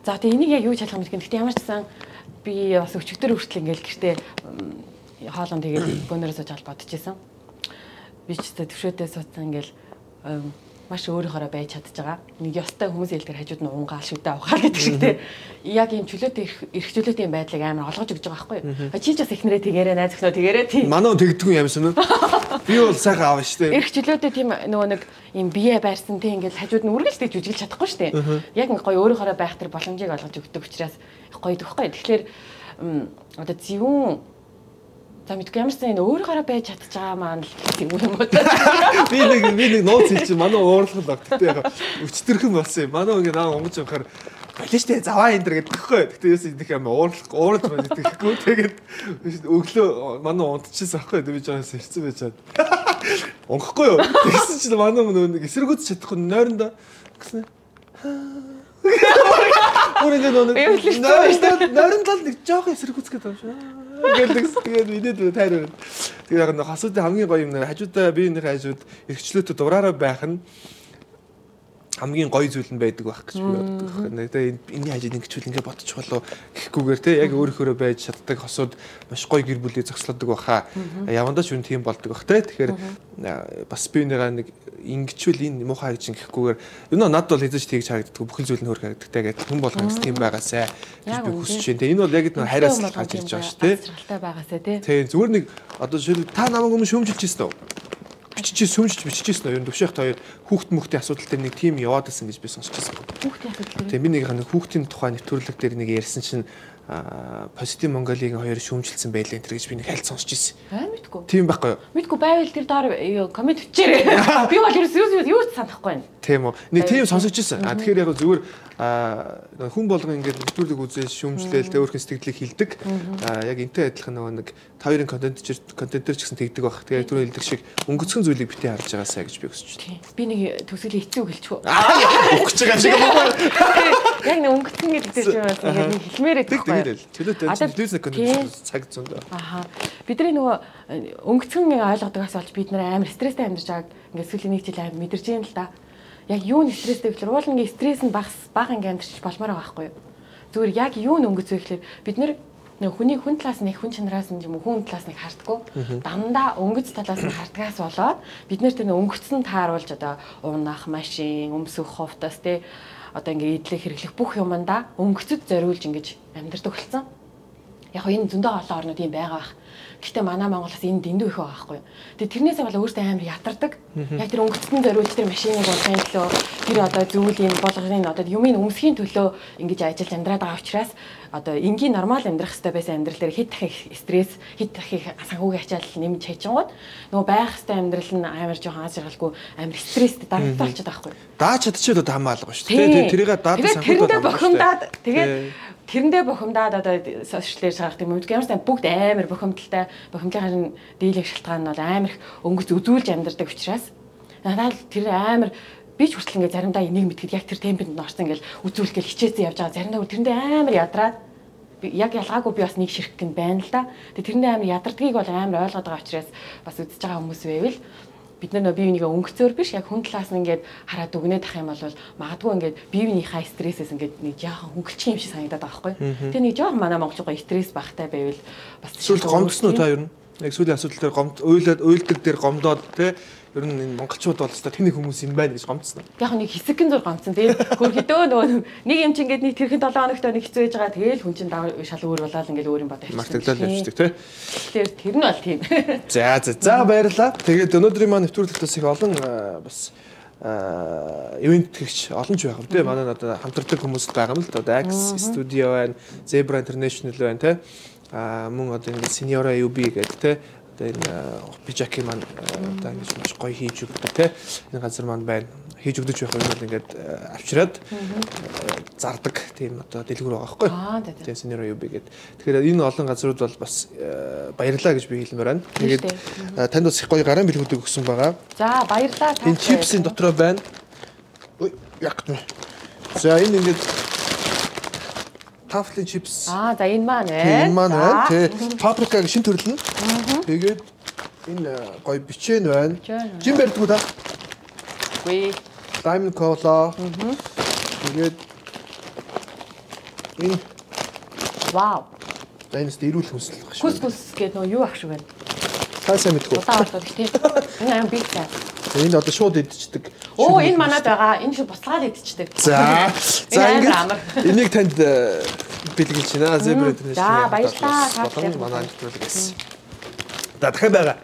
За тэгээ энийг яг юу ч ялах юм бэ? Гэхдээ ямар ч гэсэн би бас өчигдөр хүртэл ингээл гэртээ хоолон тэгээд бөөнөрөөс очиж бодож исэн. Би ч гэсэн төвшөөдөө суудсан ингээл маш өөрийнхоороо байж чадж байгаа. Нэг ёстой хүмүүс хэлдгэр хажууд нь унгаал шүдэ авахаа гэдэг шиг те. Яг ийм чөлөөтэй эрх чөлөөтэй байдлыг амар олгож өгч байгаа байхгүй юу? Чи ч бас ихнэрээ тэгээрээ найз өхнөө тэгээрээ тийм. Манай тэгдэггүй юм шин үү? Би бол сайхан аав штэ. Эрх чөлөөтэй тийм нөгөө нэг ийм бие байрсан те ингээл хажууд нь үргэлж тэг жүжиглж чадахгүй штэ. Яг гоё өөрийнхоороо байх тэр боломжийг олгож өгдөг учраас гоё дөхөхгүй. Тэгэхээр одоо зөвүүн За мэдгүй ямар ч энэ өөрөөрөө байж чадчих байгаа маань л юм юм уу. Би нэг би нэг нууц хэлчих манай уурлах л баг. Гэтэ яг өчтөрхөн болсон юм. Манай үгээ наа онгож явахаар Балиш тэ заваа энэ дэр гэдэгхгүй. Гэтэ юус идэх юм уурлах уурж байна гэдэгхгүй. Тэгээд өглөө манай унтчихсан аахгүй. Би жоос ирсэн байж чад. Унгахгүй юу? Тэгсэн чинь манай нөгөө нэг эсэргүүц чадахгүй нойрондоо гэсэн. Өөр ингэ нөгөө нойрондоо нэг жоох эсэргүүцгээд байна шүү гэлдэг тэгээд мэдээд тайр. Тэгээд яг нэг хасуудын хамгийн гоё юм нэр хажуудаа би нэр хажууд эргчлөөтө дураараа байх нь хамгийн гоё зүйл нь байдаг байх гэж би боддог. Тэгээд энэний хажууд ингэчүүл ингэ бодчих болоо гэхгүйгээр те яг өөрөөрөө байж чаддаг хосууд маш гоё гэр бүлийг зогслоодог баха. Явандаа ч үн тийм болдог бах те. Тэгэхээр бас би нэраа нэг ингэчүүл энэ муухай гэж гэхгүйгээр юу нөө над бол хэзээ ч тэгж харагддаг бүхэл зүйл нь хөр харагддаг гэдэг хүн болгоноос тийм байгаасай гэж би хүсэж байна. Энэ бол яг нэг хайраас гарч ирж байгаа шүү те. Асралтай байгаасай те. Тийм зүгээр нэг одоо жишээл та намайг өмнө шөмжилж ирсэн үү? Бичиж сүмжиж бичижсэн ер нь төвшөөхт хоёр хүүхд мөхтийн асуудал дээр нэг тим яваад байсан гэж би сонсчихсан. Хүүхдийн асуудал. Тэгээ би нэг нэг хүүхдийн тухай нэвтрүүлэг дээр нэг ярьсан чинь позитив Монголигийн хоёр шүүмжилсэн байлаа энэ гэж би нэг хальт сонсч ирсэн. Аа мэдгүй. Тийм байхгүй юу? Мэдгүй байвал тэр доор коммент өчээрэй. Би бол ерөөс юу юу ч санахгүй байна. Тийм үү. Нэг тийм сонсож ирсэн. А тэгэхээр яг зүгээр хүн болгон ингээд нэвтрүүлэг үзээ шүүмжлээл тэ өөрхөн сэтгэлийг хилдэг. А яг энтэй адилхан нөгөө нэг хоёрын контент контентер ч гэсэн тэгдэг баг. Тэгээ түрүү хэлдэг шиг өнгөцгөн зүйлийг битээ харж байгаасаа гэж би өсч Тийм. Би нэг төгсгөлийн эцэг хэлчихв. Өгч байгаа шиг байна. Яг нэг өнгөцгөн гэдэг чинь бас ингээд нэг хэлмээрээ Тэг тэгэл. Чөлөөтэй Одоо телевизний контент цаг зөндөө. Аха. Бидний нөгөө э, өнгөцгөн ойлгодогоос олж бид нэр амар стресстэй амьдарч байгааг ингээд сүүлийн нэг жил амар мэдэрч юм л да. Яг юу нэг стресстэй гэхэлэр уул ингээ стресс нь багс бага ингээ амьдарч болмоор байгаа байхгүй юу? Зүгээр яг юу нь өнгөц вэ гэхэлэр бид нэр нэг хүний хүн талаас нь хүн чанараас нь юм хүн талаас нь хардггүй дандаа өнгөц талаас нь хардгаас болоод бид нэр тэр өнгөцсөн тааруулж одоо унах машин өмсөх хувцас те одоо ингээ идэлэг хэрэглэх бүх юмдаа өнгөцөд зориулж ингэж амьдардаг болсон яг энэ зөндөө олон орнууд юм байгаа бах. Гэхдээ манай Монголоос энэ дэндүү их байгаа байхгүй. Тэгээ тэрнээсээ болоо өөртөө амар ятардаг. Яг тэр өнгөцтөн зориулж тэр машиныг болохын төлөө тэр одоо зүйлийн болгоны одоо юмын өмсхийн төлөө ингэж ажиллаж амьдраад байгаа учраас одоо энгийн нормал амьдрах хэрэгтэй байсан амьдрал дээр хэд дахин стресс хэд дахин санхүүгийн ачаал нэмж хайчингууд нөгөө байх хэрэгтэй амьдрал нь амар жоохон аз жаргалгүй амар стресстэй дарамттай болчиход байгаа байхгүй. Даа чадчихад одоо хамаалгаа шүү дээ. Тэгээ тэрийг даа Тэгээд тэрэндээ бохимдаад тэгээд тэрэндээ бохимдаад одоо сошиалэр сарах юм уу ямар сайн бүгд амар бохимдалтай бохимдлын дийлэх шалтгаан нь бол амар их өнгөц үзүүлж амьдардаг учраас надад тэр амар би ч хүртэл ингээ заримдаа энийг мэдгэд яг тэр темпэнд нь орсон ингээл үзүүлэх гэл хичээсэн явж байгаа заримдаа тэрэндээ амар ядраад яг ялгаагүй би бас нэг ширхэг нь байна л да. Тэгээ тэрэндээ амар ядардгийг бол амар ойлгоод байгаа учраас бас үзэж байгаа хүмүүс байвал бид нар бие бинийгээ өнгөцөөр биш яг хүн талаас нь ингээд хараад өгнээд ах юм бол магадгүй ингээд бие биенийхээ стрессээс ингээд нэг жаахан хөнгөлчих юм шиг санагдаад байгаа байхгүй. Тэгээ нэг жаахан манай монголчууд стресс багтай байвал бас Сүүлд гомдсон уу та ер нь? Яг сүүлийн асуудал дээр гомд уйлаад уйлдаг дээр гомдоод те ер нь энэ монголчууд бол өстой тэний хүмүүс юм байна гэж гомдсон. Яг нэг хэсэгэн зур гомцсон. Тэгээд хөр хөдөө нөгөө нэг юм чинь ингээд нэг тэрхэн 7 хоногт нэг хэцүү байж байгаа. Тэгээл хүн чинь шал өөр болоод ингээд өөр юм бодож Мартагдлал явчихдаг те. Тэгэхээр тэр нь бол тийм. За за за баярлалаа. Тэгээд өнөөдрийн маань нэвтрүүлэгтээс их олон бас ивент тэгч олон ч байгаа юм те. Манай одоо хамтардаг хүмүүс байгаа юм л да. Dax Studio байна, Zebra International байна те. А мөн одоо ингээд Seniora UB гэдэг те одоо энэ пижаки маань одоо ингэж маш гоё хийж өгдөг те энэ газар маань байна. Хийж өгдөж байх юм бол ингээд авчираад зардаг тийм одоо дэлгүүр байгаа байхгүй? Аа, тий, тий. тийм сенеро юби гэдэг. Тэгэхээр энэ олон газрууд бол бас баярлаа гэж би хэлмээр байна. Тэгээд танд бас их гоё гарын бэлгүүдийг өгсөн байгаа. За баярлалаа. энэ чипсийн дотроо байна. Яг нь за энэ ингээд тафлын чипс Аа за энэ маань байна. Энэ маань байна. Тэ паприкагийн шин төрөл нь. Тэгээд энэ э, гоё бичэн байна. Жин барьдгүй та. Үгүй. Diamond cola. Тэгээд энэ Вау. за энэс дэрүүл хүсэл баг Хүс хүс гэдэг нөө юу шиг байна. Та сайн мэдгүй. Улаан ордод тийм. Энэ аян биг цай. Энэ одоо шууд идчихдэг. Оо энэ манад байгаа. Энэ шиг буцаад идчихдэг. За. За ингээд энийг танд э, бэлгэж байна. Zebra International. За, баярлалаа. Та манай нэвтрүүлгээс. За дахиад байгаа.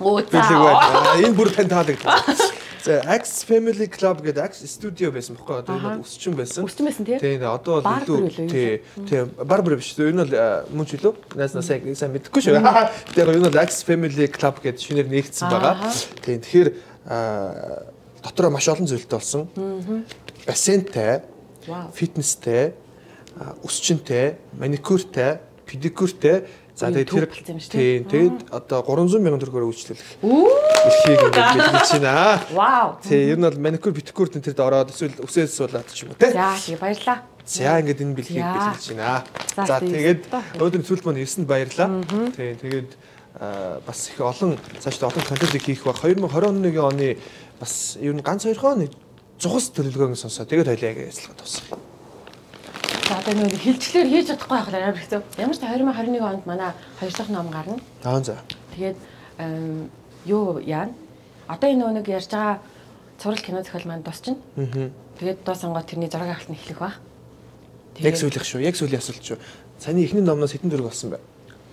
Оо за. Энэ бүр тань таалагдсан. За Axe Family Club гэдэг Axe Studio байсан байхгүй одоо энэ өсчин байсан. Өсчин байсан тий? Тийм одоо бол илүү тий тий барбер биш энэ бол а, мөн ч илүү наас нас сайн сайн мэдэхгүй шүү. Тэгэхээр энэ бол Axe Family Club гэдэг шинээр нээгдсэн байгаа. Тийм тэгэхээр дотроо маш олон зүйлтэй болсон. Бассейнтэй, фитнестэй, а, өсчинтэй, маникюртэй, педикюртэй За тэгээд тэр тийм тэгээд одоо 300 мянган төгрөгөөр үйлчлүүлэх Үү. эрхийг ингээд бэлгэж байна. Вау. Тэг ер нь бол маникюр педикюрт энэ тэрд ороод эсвэл үсээс суулаад ч юм уу те. За тэгээ баярлаа. За ингээд энэ бэлгийг бэлгэж байна. За, тийм. тэгээд өнөөдөр зүйл маань ирсэнд баярлаа. Тийм тэгээд бас их олон цаашдаа олон контентыг хийх баг 2021 оны бас ер нь ганц хоёр хоо нэг зугас төлөвлөгөөг сонсоо тэгээд хоёлаа яг ажиллагаа тусах. За одоо нэг хилчлэр хийж чадахгүй байх амар хэцүү. Ямар ч 2021 онд манай хоёр дахь ном гарна. Аа за. Тэгээд юу яана? Одоо энэ нэг ярьж байгаа цуврал кино зохиол маань дуусчихна. Аа. Тэгээд дуу сонгоод тэрний зураг авалт нь эхлэх баг. Яг сүүлийнх шүү. Яг сүүлийн асуулт шүү. Саний эхний номноос хэдэн дөрөв болсон бэ?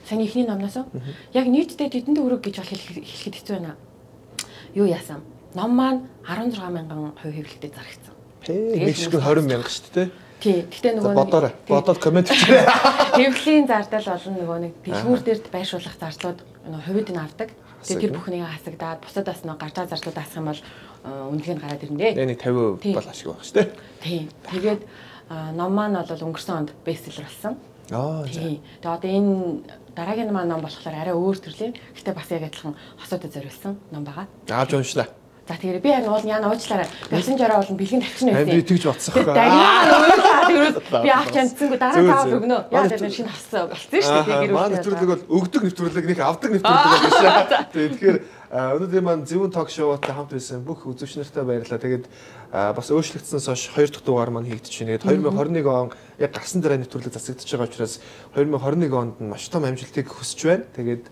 Саний ихний номноос уу? Яг нийтдээ тэдэн төгрөг гэж бол хэлэх- хэлэхэд хэцүү байна. Юу яасан? Ном маань 16 мянган хувь хэвлэлтэд зарагдсан. Тий, нэг шиг 20 мянга шүү дээ. Тий. Гэтэ нөгөө нэг- бодоорой. тий. Бодоод комент хийчихээ. Хэвлэлийн зардал болон нөгөө нэг дэлгүүрдэр байршуулах зардлууд нөгөө хувьд нь авдаг. Хасаг Тэгээ тэр бүхнийг хасагдаад бусад бас нөгөө гарч байгаа зардлууд авах юм бол үнэлгээ нь гараад ирнэ. Тэгээ нэг 50% Тий. бол ашиг байх шүү дээ. Тийм. Тэгээд ном маань бол өнгөрсөн онд бестселлер болсон. Аа. Тийм. Тэгээ одоо энэ дараагийн маань ном болохоор арай өөр төрлийн. Гэтэ бас яг адилхан хосуудад зориулсан ном байгаа. Аавж уншлаа. За тэгээд би харин уул яна уучлаарай. Бэлсэн жороо бол бэлгийн тавьчихна байсан. би тэгж бодсон тэгээд би авч амтсангүй дараа таа өгнө. Яа Манай тэгээд шинэ хассан болцсон шүү дээ. Бүлтэй нэвтрүүлэг бол өгдөг нэвтрүүлэг нэг авдаг нэвтрүүлэг биш. Тэгэхээр өнөөдөр маань зөвүүн ток шоутай хамт байсан бүх үзэгчнэртэй баярлалаа. Тэгээд бас өөрчлөгдсөнөөс хойш 2 дахь дугаар маань хийгдэж байна. Тэгээд 2021 он яг гарсан дараа нэвтрүүлэг засагдчихж байгаа учраас 2021 онд нь маш том амжилтыг хүсэж байна. Тэгээд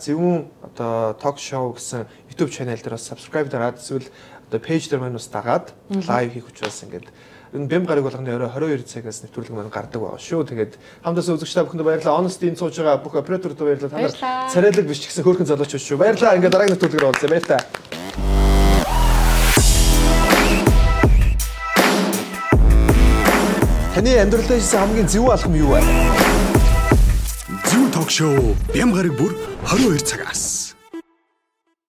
зөвүүн одоо ток шоу гэсэн YouTube channel дээр бас subscribe дараад эсвэл одоо пэйж дээр маань бас дагаад лайв хийх учраас ингээд энэ бэм гараг болгоны орой 22 цагаас нэвтрүүлэг маань гардаг байгаа шүү. Тэгээд хамтаас үзэгч та бүхэнд баярлалаа. Honesty-ийн сууж байгаа бүх операторууд баярлалаа. Та нар царайлаг биш ч гэсэн хөөрхөн залууч шүү. Баярлалаа. Ингээд дараагийн нэвтрүүлгээр уулзъя. Баярлалаа. Таны амьдралаа хийсэн хамгийн зөв алхам юу вэ? Зөв ток шоу Бямгараг бүр 22 цагаас.